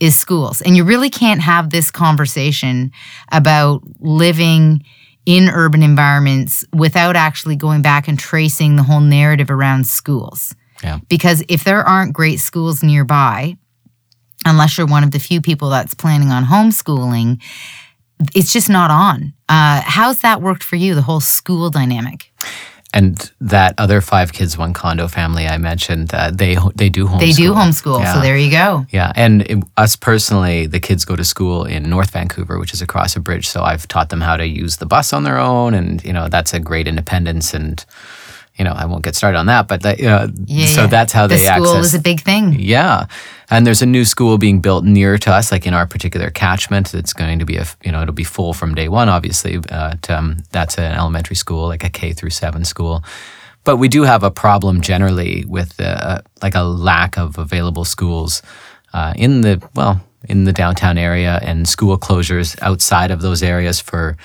is schools. And you really can't have this conversation about living in urban environments without actually going back and tracing the whole narrative around schools. Yeah. Because if there aren't great schools nearby, unless you're one of the few people that's planning on homeschooling, it's just not on. Uh, how's that worked for you, the whole school dynamic? And that other five kids, one condo family I mentioned, uh, they they do homeschool. They do homeschool. Yeah. So there you go. Yeah, and it, us personally, the kids go to school in North Vancouver, which is across a bridge. So I've taught them how to use the bus on their own, and you know that's a great independence and you know, I won't get started on that, but that, know, yeah, so yeah. that's how the they school access. is a big thing. Yeah, and there's a new school being built near to us, like in our particular catchment. It's going to be a, you know, it'll be full from day one. Obviously, uh, um, that's an elementary school, like a K through seven school. But we do have a problem generally with uh, like a lack of available schools uh, in the well in the downtown area and school closures outside of those areas for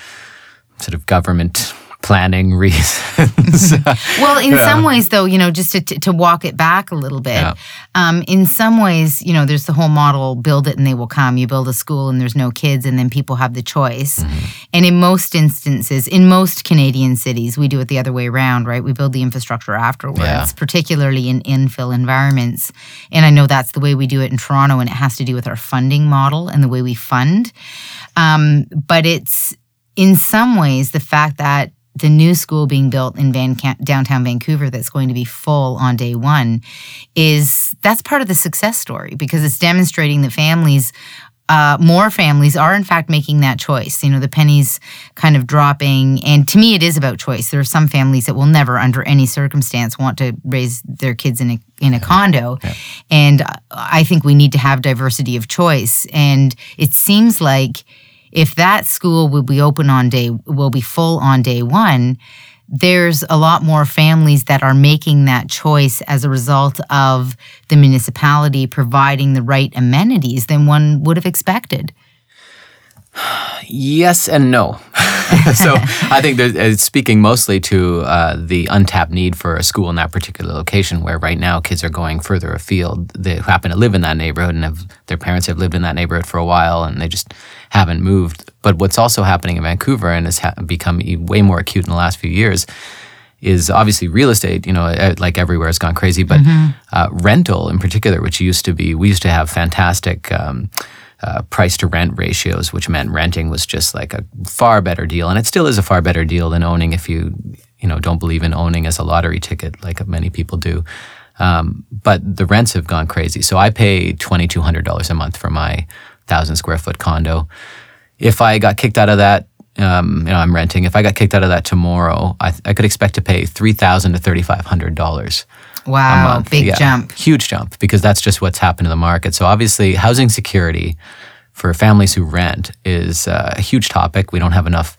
sort of government planning reasons. well, in yeah. some ways, though, you know, just to, to walk it back a little bit, yeah. um, in some ways, you know, there's the whole model build it and they will come. You build a school and there's no kids, and then people have the choice. Mm-hmm. And in most instances, in most Canadian cities, we do it the other way around, right? We build the infrastructure afterwards, yeah. particularly in infill environments. And I know that's the way we do it in Toronto, and it has to do with our funding model and the way we fund. Um, but it's in some ways the fact that the new school being built in Van downtown Vancouver that's going to be full on day one is that's part of the success story because it's demonstrating that families uh, more families are in fact making that choice. You know, the pennies kind of dropping. And to me, it is about choice. There are some families that will never, under any circumstance, want to raise their kids in a in a condo. Yeah. And I think we need to have diversity of choice. And it seems like if that school will be open on day will be full on day one there's a lot more families that are making that choice as a result of the municipality providing the right amenities than one would have expected Yes and no. so I think it's speaking mostly to uh, the untapped need for a school in that particular location, where right now kids are going further afield. They happen to live in that neighborhood, and have, their parents have lived in that neighborhood for a while, and they just haven't moved. But what's also happening in Vancouver, and has ha- become way more acute in the last few years, is obviously real estate. You know, like everywhere, has gone crazy, but mm-hmm. uh, rental in particular, which used to be, we used to have fantastic. Um, uh, price to rent ratios, which meant renting was just like a far better deal, and it still is a far better deal than owning if you you know don't believe in owning as a lottery ticket like many people do. Um, but the rents have gone crazy. So I pay twenty two hundred dollars a month for my thousand square foot condo. If I got kicked out of that, um, you know, I'm renting. If I got kicked out of that tomorrow, I, I could expect to pay three thousand to thirty five hundred dollars Wow, big yeah, jump. Huge jump because that's just what's happened to the market. So obviously, housing security for families who rent is uh, a huge topic. We don't have enough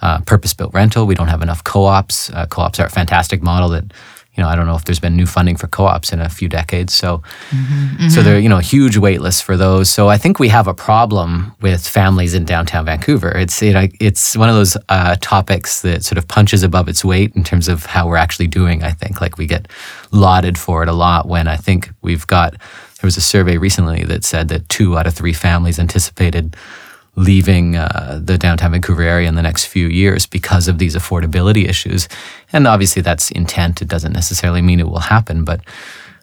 uh, purpose-built rental. We don't have enough co-ops. Uh, co-ops are a fantastic model that you know, I don't know if there's been new funding for co-ops in a few decades. So, mm-hmm, so there, you know, huge wait lists for those. So I think we have a problem with families in downtown Vancouver. It's you know, it's one of those uh, topics that sort of punches above its weight in terms of how we're actually doing. I think like we get lauded for it a lot when I think we've got. There was a survey recently that said that two out of three families anticipated leaving uh, the downtown Vancouver area in the next few years because of these affordability issues. And obviously, that's intent. It doesn't necessarily mean it will happen, but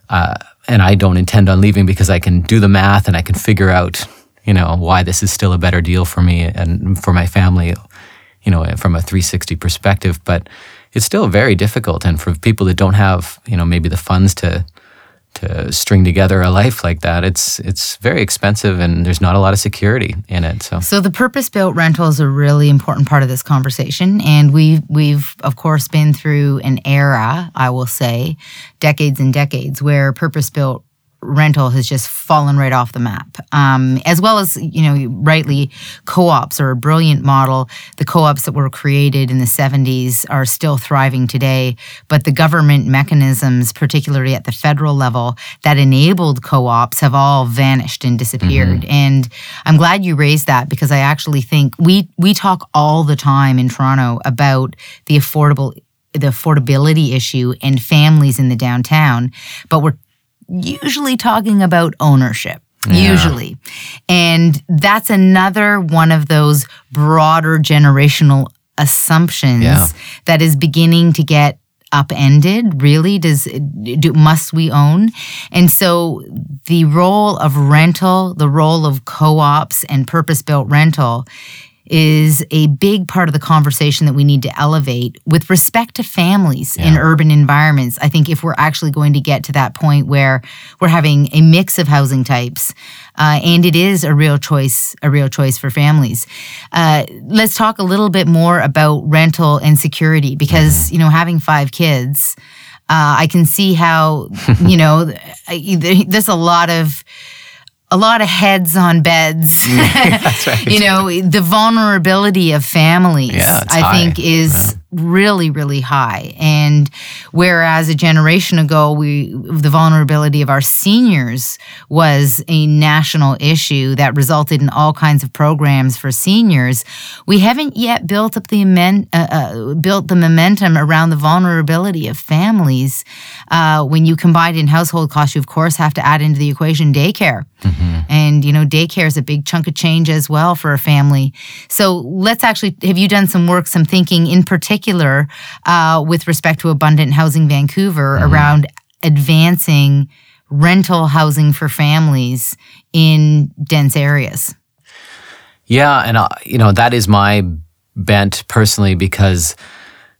uh, and I don't intend on leaving because I can do the math and I can figure out, you know, why this is still a better deal for me and for my family, you know, from a 360 perspective. But it's still very difficult, and for people that don't have, you know, maybe the funds to to string together a life like that. It's it's very expensive and there's not a lot of security in it. So So the purpose-built rental is a really important part of this conversation and we we've of course been through an era, I will say, decades and decades where purpose-built rental has just fallen right off the map. Um, as well as, you know, rightly, co ops are a brilliant model. The co ops that were created in the 70s are still thriving today, but the government mechanisms, particularly at the federal level, that enabled co ops have all vanished and disappeared. Mm-hmm. And I'm glad you raised that because I actually think we, we talk all the time in Toronto about the affordable the affordability issue and families in the downtown, but we're usually talking about ownership. Yeah. Usually. And that's another one of those broader generational assumptions yeah. that is beginning to get upended really does do must we own and so the role of rental the role of co-ops and purpose built rental is a big part of the conversation that we need to elevate with respect to families yeah. in urban environments. I think if we're actually going to get to that point where we're having a mix of housing types, uh, and it is a real choice, a real choice for families. Uh, let's talk a little bit more about rental and security because you know having five kids. Uh, I can see how, you know, there's a lot of a lot of heads on beds. right. you know, the vulnerability of families, yeah, I high. think, is really, really high. And whereas a generation ago, we the vulnerability of our seniors was a national issue that resulted in all kinds of programs for seniors, we haven't yet built up the uh, uh, built the momentum around the vulnerability of families. Uh, when you combine in household costs, you of course have to add into the equation daycare. Mm-hmm. And, you know, daycare is a big chunk of change as well for a family. So let's actually, have you done some work, some thinking in particular uh, with respect to Abundant Housing Vancouver mm-hmm. around advancing rental housing for families in dense areas? Yeah. And, uh, you know, that is my bent personally because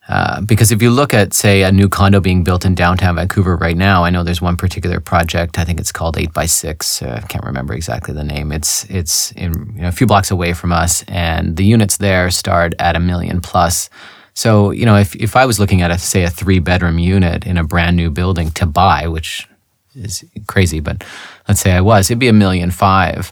uh, because if you look at, say, a new condo being built in downtown Vancouver right now, I know there's one particular project. I think it's called Eight by Six. Uh, I can't remember exactly the name. It's it's in you know, a few blocks away from us, and the units there start at a million plus. So you know, if if I was looking at a say a three bedroom unit in a brand new building to buy, which is crazy, but let's say I was, it'd be a million five.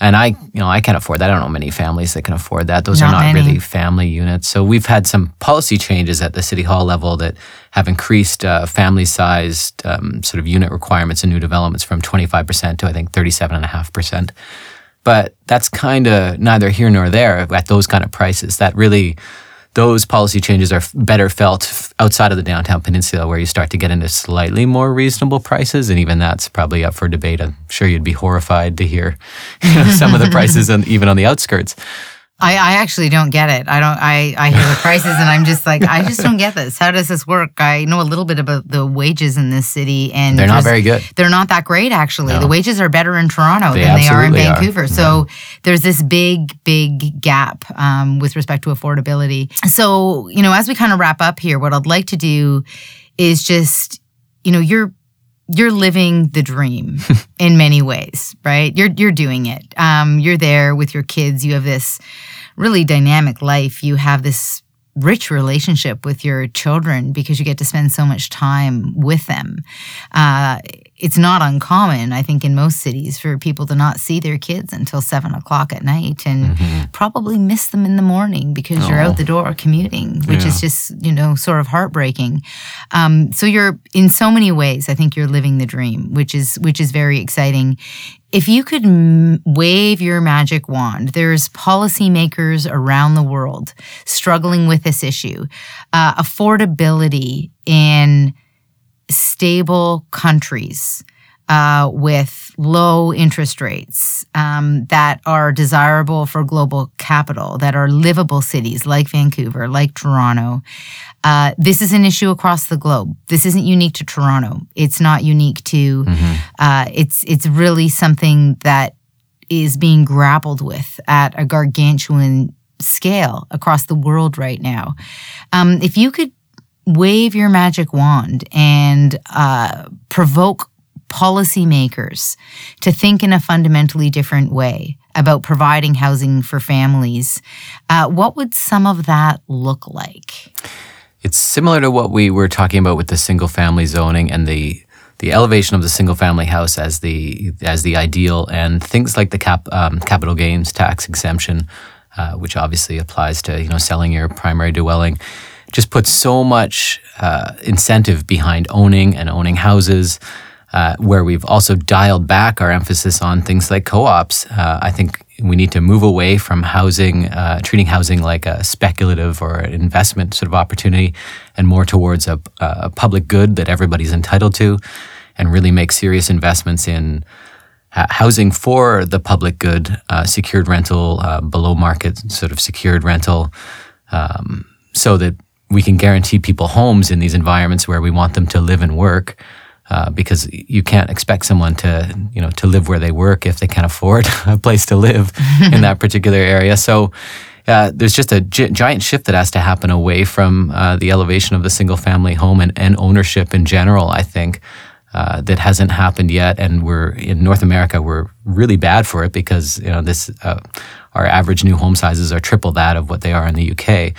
And I, you know, I can't afford that. I don't know many families that can afford that. Those not are not many. really family units. So we've had some policy changes at the city hall level that have increased uh, family-sized um, sort of unit requirements in new developments from 25% to I think 37.5%. But that's kind of neither here nor there at those kind of prices. That really those policy changes are better felt outside of the downtown peninsula where you start to get into slightly more reasonable prices and even that's probably up for debate. I'm sure you'd be horrified to hear you know, some of the prices on, even on the outskirts I, I actually don't get it. I don't. I, I hear the prices and I'm just like, I just don't get this. How does this work? I know a little bit about the wages in this city, and they're not very good. They're not that great, actually. No. The wages are better in Toronto they than they are in Vancouver. Are. So there's this big, big gap um, with respect to affordability. So you know, as we kind of wrap up here, what I'd like to do is just, you know, you're you're living the dream in many ways, right? You're you're doing it. Um, you're there with your kids. You have this really dynamic life. You have this rich relationship with your children because you get to spend so much time with them. Uh, it's not uncommon, I think, in most cities for people to not see their kids until seven o'clock at night and mm-hmm. probably miss them in the morning because oh. you're out oh. the door commuting, which yeah. is just, you know, sort of heartbreaking. Um, so you're in so many ways, I think you're living the dream, which is which is very exciting. If you could m- wave your magic wand, there's policymakers around the world struggling with this issue. Uh, affordability in stable countries uh, with low interest rates um, that are desirable for global capital, that are livable cities like Vancouver, like Toronto. Uh, this is an issue across the globe. This isn't unique to Toronto. It's not unique to. Mm-hmm. Uh, it's it's really something that is being grappled with at a gargantuan scale across the world right now. Um, if you could wave your magic wand and uh, provoke policymakers to think in a fundamentally different way about providing housing for families, uh, what would some of that look like? It's similar to what we were talking about with the single family zoning and the the elevation of the single family house as the as the ideal, and things like the cap, um, capital gains tax exemption, uh, which obviously applies to you know selling your primary dwelling just puts so much uh, incentive behind owning and owning houses. Uh, where we've also dialed back our emphasis on things like co-ops. Uh, I think we need to move away from housing, uh, treating housing like a speculative or an investment sort of opportunity, and more towards a, a public good that everybody's entitled to, and really make serious investments in housing for the public good, uh, secured rental, uh, below market sort of secured rental, um, so that we can guarantee people homes in these environments where we want them to live and work. Uh, because you can't expect someone to, you know, to live where they work if they can't afford a place to live in that particular area. So uh, there's just a gi- giant shift that has to happen away from uh, the elevation of the single family home and, and ownership in general. I think. Uh, that hasn't happened yet, and we're in North America. We're really bad for it because you know this. Uh, our average new home sizes are triple that of what they are in the UK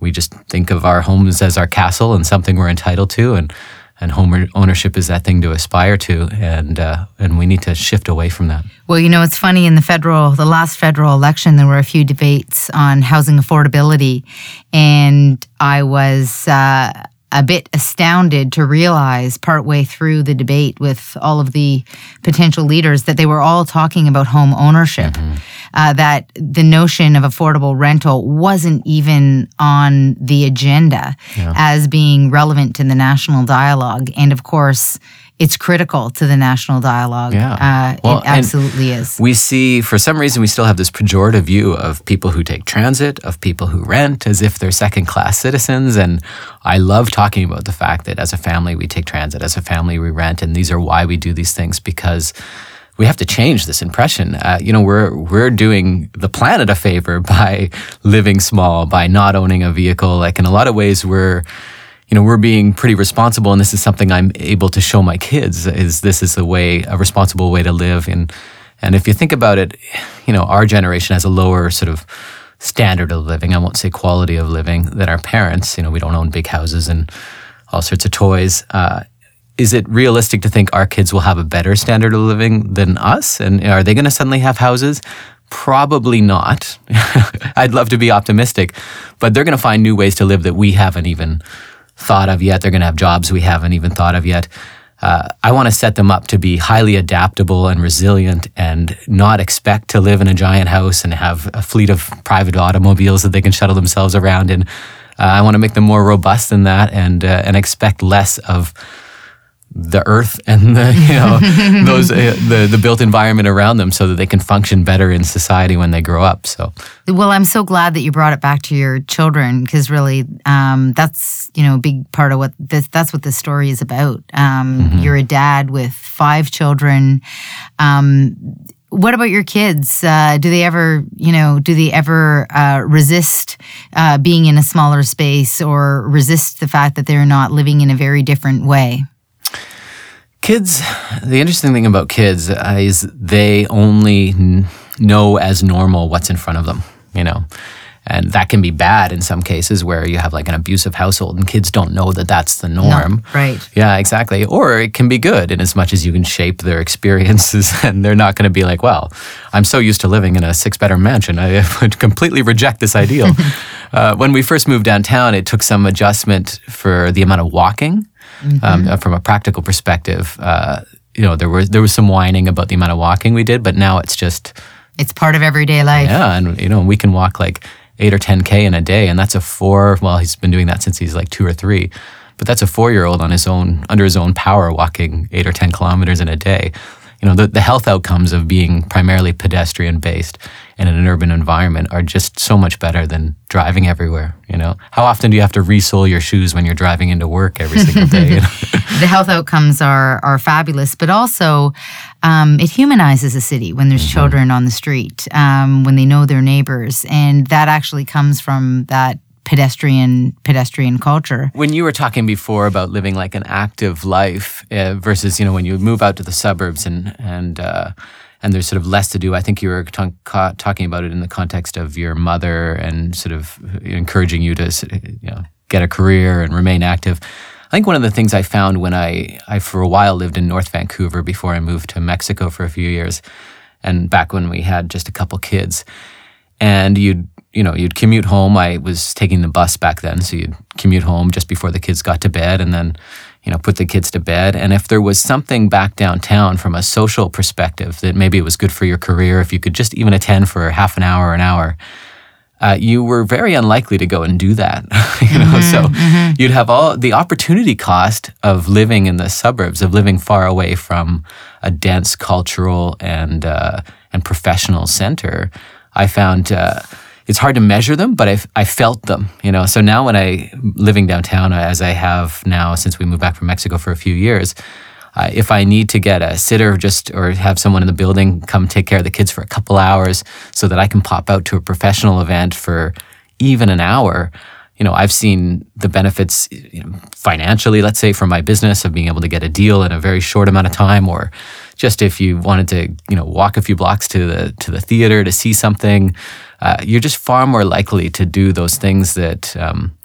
we just think of our homes as our castle and something we're entitled to, and and home ownership is that thing to aspire to, and uh, and we need to shift away from that. Well, you know, it's funny in the federal, the last federal election, there were a few debates on housing affordability, and I was. Uh, a bit astounded to realize partway through the debate with all of the potential leaders that they were all talking about home ownership. Mm-hmm. Uh, that the notion of affordable rental wasn't even on the agenda yeah. as being relevant to the national dialogue. And of course, it's critical to the national dialogue. Yeah. Uh, well, it absolutely is. We see, for some reason, we still have this pejorative view of people who take transit, of people who rent, as if they're second class citizens. And I love talking about the fact that as a family, we take transit, as a family, we rent. And these are why we do these things because we have to change this impression. Uh, you know, we're we're doing the planet a favor by living small, by not owning a vehicle. Like in a lot of ways, we're you know, we're being pretty responsible, and this is something I'm able to show my kids. Is this is a way, a responsible way to live, and and if you think about it, you know, our generation has a lower sort of standard of living. I won't say quality of living than our parents. You know, we don't own big houses and all sorts of toys. Uh, is it realistic to think our kids will have a better standard of living than us? And are they going to suddenly have houses? Probably not. I'd love to be optimistic, but they're going to find new ways to live that we haven't even thought of yet. They're going to have jobs we haven't even thought of yet. Uh, I want to set them up to be highly adaptable and resilient and not expect to live in a giant house and have a fleet of private automobiles that they can shuttle themselves around in. Uh, I want to make them more robust than that and uh, and expect less of the earth and the you know those uh, the the built environment around them so that they can function better in society when they grow up so well i'm so glad that you brought it back to your children because really um, that's you know a big part of what this that's what this story is about um, mm-hmm. you're a dad with five children um, what about your kids? Uh, do they ever, you know, do they ever uh, resist uh, being in a smaller space or resist the fact that they're not living in a very different way? Kids, the interesting thing about kids is they only know as normal what's in front of them, you know. And that can be bad in some cases where you have like an abusive household and kids don't know that that's the norm. right. Yeah, exactly. Or it can be good in as much as you can shape their experiences and they're not going to be like, well, I'm so used to living in a six bedroom mansion. I would completely reject this ideal. uh, when we first moved downtown, it took some adjustment for the amount of walking. Um, from a practical perspective, uh, you know, there was there was some whining about the amount of walking we did, but now it's just It's part of everyday life. yeah, and you know, we can walk like eight or ten k in a day, and that's a four. Well, he's been doing that since he's like two or three, but that's a four-year-old on his own, under his own power, walking eight or ten kilometers in a day. You know, the, the health outcomes of being primarily pedestrian based and in an urban environment are just so much better than driving everywhere. You know, how often do you have to resole your shoes when you're driving into work every single day? You know? the health outcomes are are fabulous, but also um, it humanizes a city when there's children on the street, um, when they know their neighbors, and that actually comes from that pedestrian pedestrian culture. When you were talking before about living like an active life uh, versus, you know, when you move out to the suburbs and and uh, and there's sort of less to do. I think you were ca- talking about it in the context of your mother and sort of encouraging you to, you know, get a career and remain active. I think one of the things I found when I, I for a while lived in North Vancouver before I moved to Mexico for a few years, and back when we had just a couple kids, and you'd you know you'd commute home. I was taking the bus back then, so you'd commute home just before the kids got to bed, and then you know put the kids to bed. And if there was something back downtown from a social perspective that maybe it was good for your career, if you could just even attend for half an hour, or an hour, uh, you were very unlikely to go and do that. you know, so you'd have all the opportunity cost of living in the suburbs, of living far away from a dense cultural and uh, and professional center. I found uh, it's hard to measure them, but I, I felt them. You know, so now when I living downtown as I have now since we moved back from Mexico for a few years. Uh, if I need to get a sitter just or have someone in the building come take care of the kids for a couple hours so that I can pop out to a professional event for even an hour, you know, I've seen the benefits you know, financially, let's say, from my business of being able to get a deal in a very short amount of time, or just if you wanted to, you know, walk a few blocks to the to the theater to see something, uh, you're just far more likely to do those things that, um,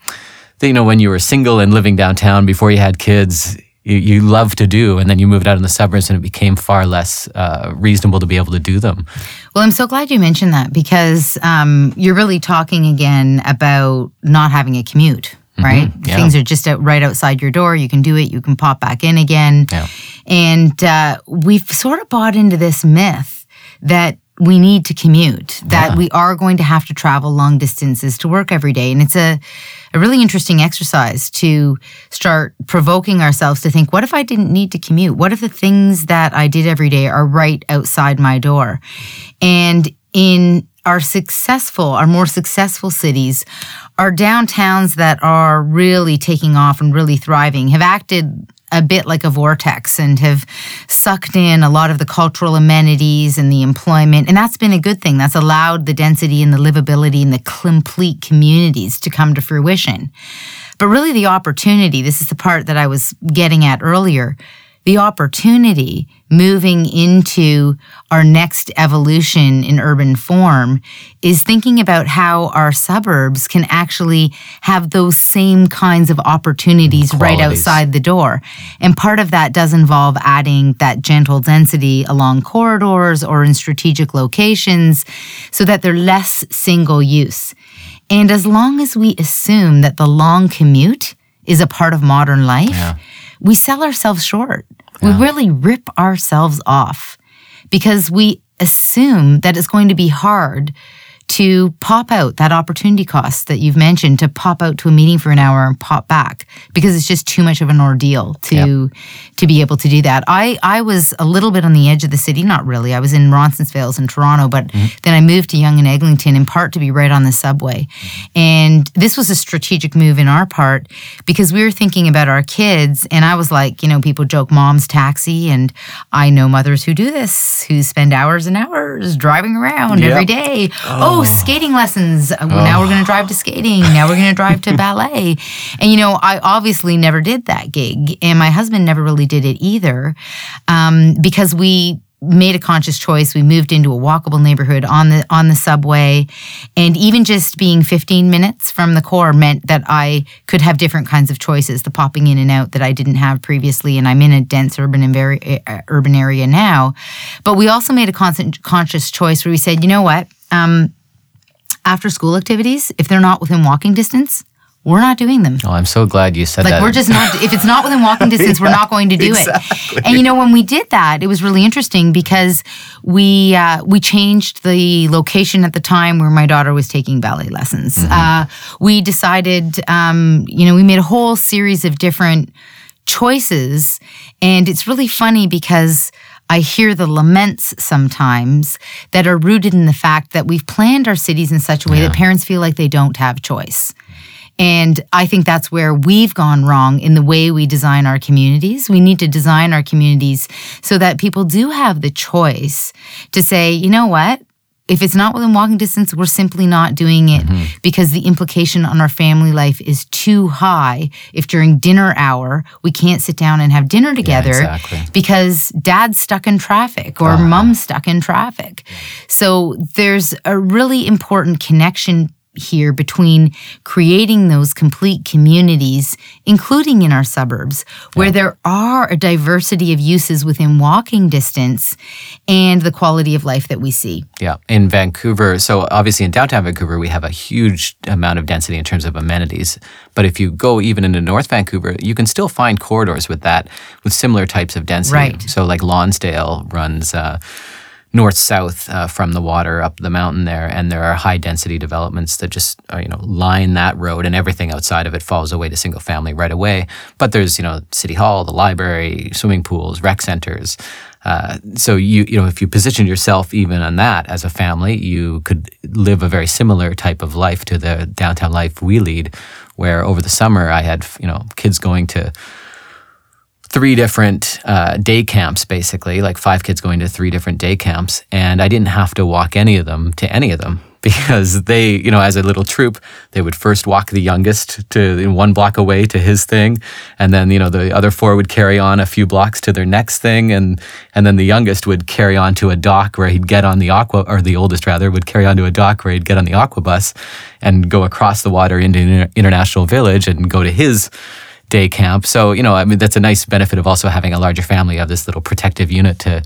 that, you know, when you were single and living downtown before you had kids, you, you love to do, and then you moved out in the suburbs, and it became far less uh, reasonable to be able to do them. Well, I'm so glad you mentioned that because um, you're really talking again about not having a commute, right? yeah. Things are just out, right outside your door. You can do it. You can pop back in again. Yeah. And uh, we've sort of bought into this myth that we need to commute, that Yeah. we are going to have to travel long distances to work every day. And it's a, a really interesting exercise to start provoking ourselves to think, what if I didn't need to commute? What if the things that I did every day are right outside my door? And in our successful, our more successful cities, our downtowns that are really taking off and really thriving have acted a bit like a vortex and have sucked in a lot of the cultural amenities and the employment. And that's been a good thing. That's allowed the density and the livability and the complete communities to come to fruition. But really, the opportunity this is the part that I was getting at earlier the opportunity moving into our next evolution in urban form is thinking about how our suburbs can actually have those same kinds of opportunities right outside the door. And part of that does involve adding that gentle density along corridors or in strategic locations so that they're less single use. And as long as we assume that the long commute is a part of modern life, Yeah. We sell ourselves short. We really rip ourselves off because we assume that it's going to be hard to pop out that opportunity cost that you've mentioned to pop out to a meeting for an hour and pop back because it's just too much of an ordeal to to be able to do that. I I was a little bit on the edge of the city, not really. I was in Roncesvalles in Toronto, but mm-hmm. then I moved to Yonge and Eglinton in part to be right on the subway. And this was a strategic move in our part because we were thinking about our kids and I was like, you know, people joke mom's taxi and I know mothers who do this who spend hours and hours driving around Yep. every day. Oh, skating lessons. Uh, Now we're going to drive to skating. Now we're going to drive to ballet. And, you know, I obviously never did that gig. And my husband never really did it either um, because we made a conscious choice. We moved into a walkable neighborhood on the on the subway, and even just being 15 minutes from the core meant that I could have different kinds of choices, the popping in and out that I didn't have previously. And I'm in a dense urban and very uh, urban area now, but we also made a constant conscious choice where we said, you know what, um, after school activities, if they're not within walking distance, we're not doing them. Oh, I'm so glad you said Like that. Like we're just not. If it's not within walking distance, we're not going to do exactly. it. And you know, when we did that, it was really interesting because we uh, we changed the location at the time where my daughter was taking ballet lessons. Mm-hmm. Uh, we decided, um, you know, we made a whole series of different choices, and it's really funny because. I hear the laments sometimes that are rooted in the fact that we've planned our cities in such a way that parents feel like they don't have choice. And I think that's where we've gone wrong in the way we design our communities. We need to design our communities so that people do have the choice to say, you know what? If it's not within walking distance, we're simply not doing it mm-hmm. because the implication on our family life is too high. If during dinner hour we can't sit down and have dinner together exactly. because dad's stuck in traffic or mom's stuck in traffic. So there's a really important connection here between creating those complete communities, including in our suburbs, where there are a diversity of uses within walking distance and the quality of life that we see. Yeah, in Vancouver. So obviously in downtown Vancouver, we have a huge amount of density in terms of amenities. But if you go even into North Vancouver, you can still find corridors with that, with similar types of density. Right. So like Lonsdale runs. Uh, North south uh, from the water up the mountain there, and there are high density developments that just uh, you know line that road, and everything outside of it falls away to single family right away. But there's you know city hall, the library, swimming pools, rec centers, uh, so you you know if you position yourself even on that as a family, you could live a very similar type of life to the downtown life we lead, where over the summer I had you know kids going to three different uh, day camps, basically, like five kids going to three different day camps, and I didn't have to walk any of them to any of them because they, you know, as a little troop, they would first walk the youngest to one block away to his thing, and then you know the other four would carry on a few blocks to their next thing, and and then the youngest would carry on to a dock where he'd get on the aqua, or the oldest rather would carry on to a dock where he'd get on the aqua bus, and go across the water into Inter- International Village and go to his day camp. So, you know, I mean, that's a nice benefit of also having a larger family. of this little protective unit to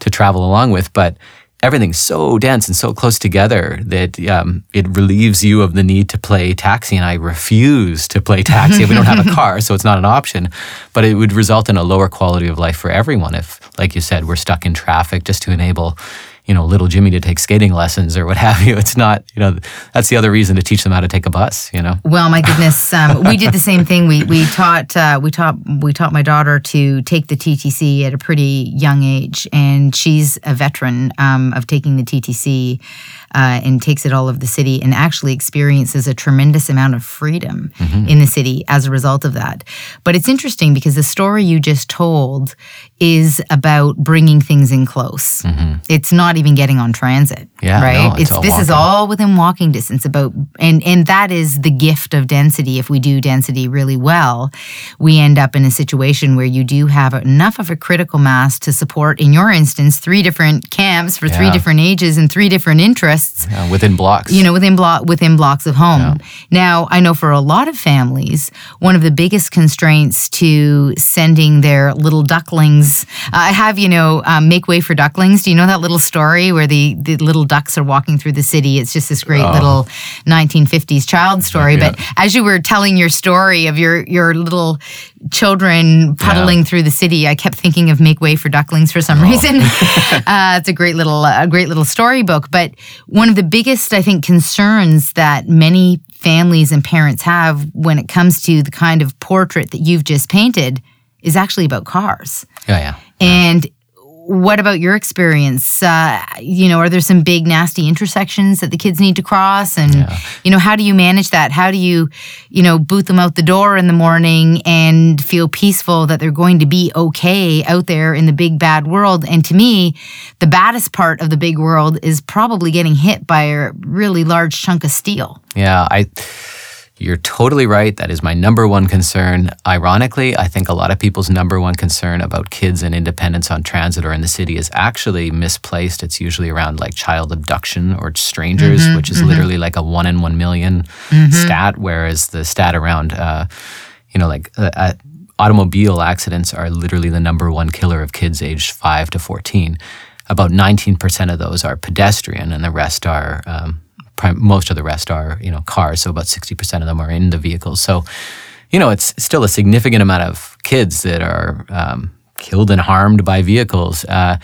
to travel along with. But everything's so dense and so close together that um, it relieves you of the need to play taxi. And I refuse to play taxi. we don't have a car, so it's not an option. But it would result in a lower quality of life for everyone if, like you said, we're stuck in traffic just to enable you know, little Jimmy to take skating lessons or what have you. It's not, you know, that's the other reason to teach them how to take a bus, you know. Well, my goodness, um, we did the same thing. We we taught uh, we taught we taught my daughter to take the TTC at a pretty young age, and she's a veteran um, of taking the TTC uh, and takes it all over the city, and actually experiences a tremendous amount of freedom in the city as a result of that. But it's interesting because the story you just told is about bringing things in close. It's not even getting on transit, Yeah, right? no, it's all this is all within walking distance about and and that is the gift of density if we do density really well we end up in a situation where you do have enough of a critical mass to support in your instance three different camps for three different ages and three different interests Uh, within blocks. you know within block within blocks of home. Now i know for a lot of families one of the biggest constraints to sending their little ducklings i have you know um, make way for ducklings. Do you know that little story where the, the little ducks are walking through the city? It's just this great little 1950s child story. But as you were telling your story of your your little children puddling through the city i kept thinking of make way for ducklings for some reason. Uh, it's a great little a great little storybook but one of the biggest i think concerns that many families and parents have when it comes to the kind of portrait that you've just painted is actually about cars oh, yeah, yeah. and what about your experience? Uh, you know, are there some big nasty intersections that the kids need to cross? And you know, how do you manage that? How do you, you know, boot them out the door in the morning and feel peaceful that they're going to be okay out there in the big bad world? And to me, the baddest part of the big world is probably getting hit by a really large chunk of steel. Yeah, I You're totally right. That is my number one concern. Ironically, I think a lot of people's number one concern about kids and independence on transit or in the city is actually misplaced. It's usually around like child abduction or strangers, mm-hmm, which is mm-hmm. literally like a one in one million mm-hmm. stat, whereas the stat around, uh, you know, like uh, uh, automobile accidents are literally the number one killer of kids aged 5 to 14. About 19% of those are pedestrian, and the rest are um, most of the rest are you know cars. So about 60% of them are in the vehicles. So you know it's still a significant amount of kids that are um, killed and harmed by vehicles. Uh,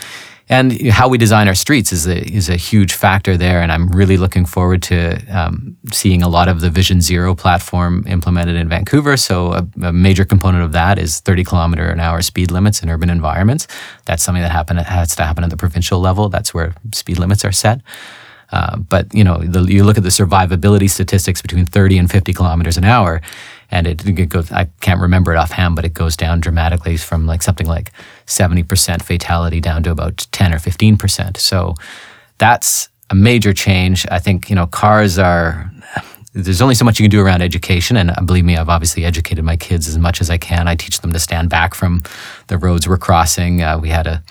and how we design our streets is a is a huge factor there. And I'm really looking forward to um, seeing a lot of the Vision Zero platform implemented in Vancouver. So a, a, major component of that is 30 kilometer an hour speed limits in urban environments. That's something that happen has to happen at the provincial level. That's where speed limits are set. Uh, but you know, the, you look at the survivability statistics between 30 and 50 kilometers an hour, and it, it, goes. I can't remember it offhand, but it goes down dramatically from like something like 70% fatality down to about 10 or 15%. So that's a major change. I think you know, cars are. There's only so much you can do around education, and uh, believe me, I've obviously educated my kids as much as I can. I teach them to stand back from the roads we're crossing. Uh, we had a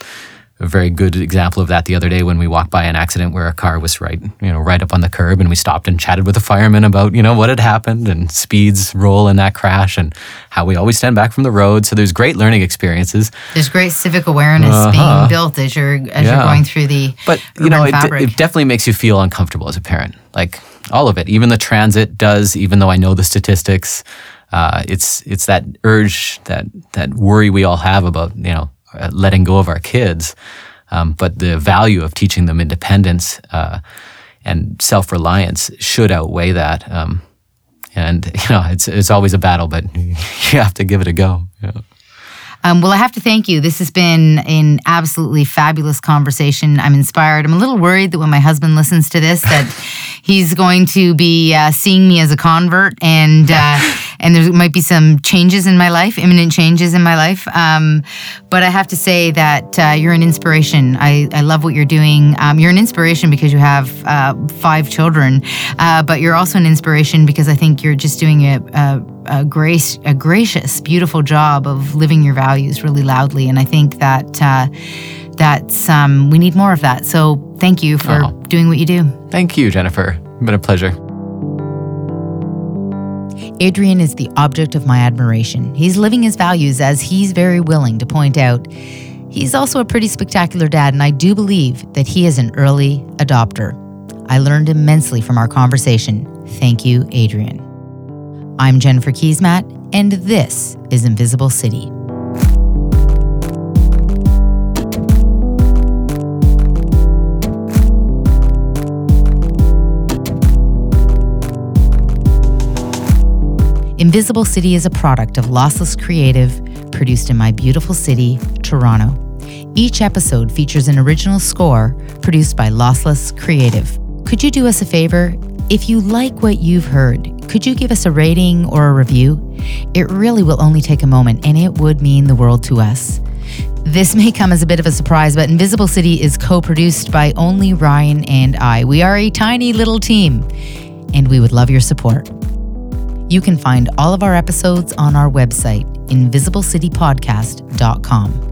a very good example of that the other day when we walked by an accident where a car was right, you know, right up on the curb, and we stopped and chatted with the fireman about, you know, what had happened and speeds role in that crash and how we always stand back from the road. So there's great learning experiences. There's great civic awareness uh-huh. being built as you're as yeah. you're going through the. But you know, it, d- it definitely makes you feel uncomfortable as a parent. Like all of it, even the transit does. Even though I know the statistics. Uh, it's it's that urge that that worry we all have about you know uh, letting go of our kids, um, but the value of teaching them independence uh, and self reliance should outweigh that. Um, and you know, it's it's always a battle, but you have to give it a go. Yeah. Um, well, I have to thank you. This has been an absolutely fabulous conversation. I'm inspired. I'm a little worried that when my husband listens to this, that he's going to be uh, seeing me as a convert, and uh, and there might be some changes in my life, imminent changes in my life. Um, but I have to say that uh, you're an inspiration. I, I love what you're doing. Um, you're an inspiration because you have uh, five children, uh, but you're also an inspiration because I think you're just doing a, a a grace, a gracious, beautiful job of living your values really loudly. And I think that uh, that's um, we need more of that. So thank you for oh. doing what you do. Thank you, Jennifer. It's been a pleasure. Adrian is the object of my admiration. He's living his values as he's very willing to point out. He's also a pretty spectacular dad, and I do believe that he is an early adopter. I learned immensely from our conversation. Thank you, Adrian. I'm Jennifer Keesmaat, and this is Invisible City. Invisible City is a product of Lossless Creative, produced in my beautiful city, Toronto. Each episode features an original score produced by Lossless Creative. Could you do us a favor? If you like what you've heard, could you give us a rating or a review? It really will only take a moment and it would mean the world to us. This may come as a bit of a surprise, but Invisible City is co produced by only Ryan and I. We are a tiny little team, and we would love your support. You can find all of our episodes on our website, invisiblecitypodcast.com.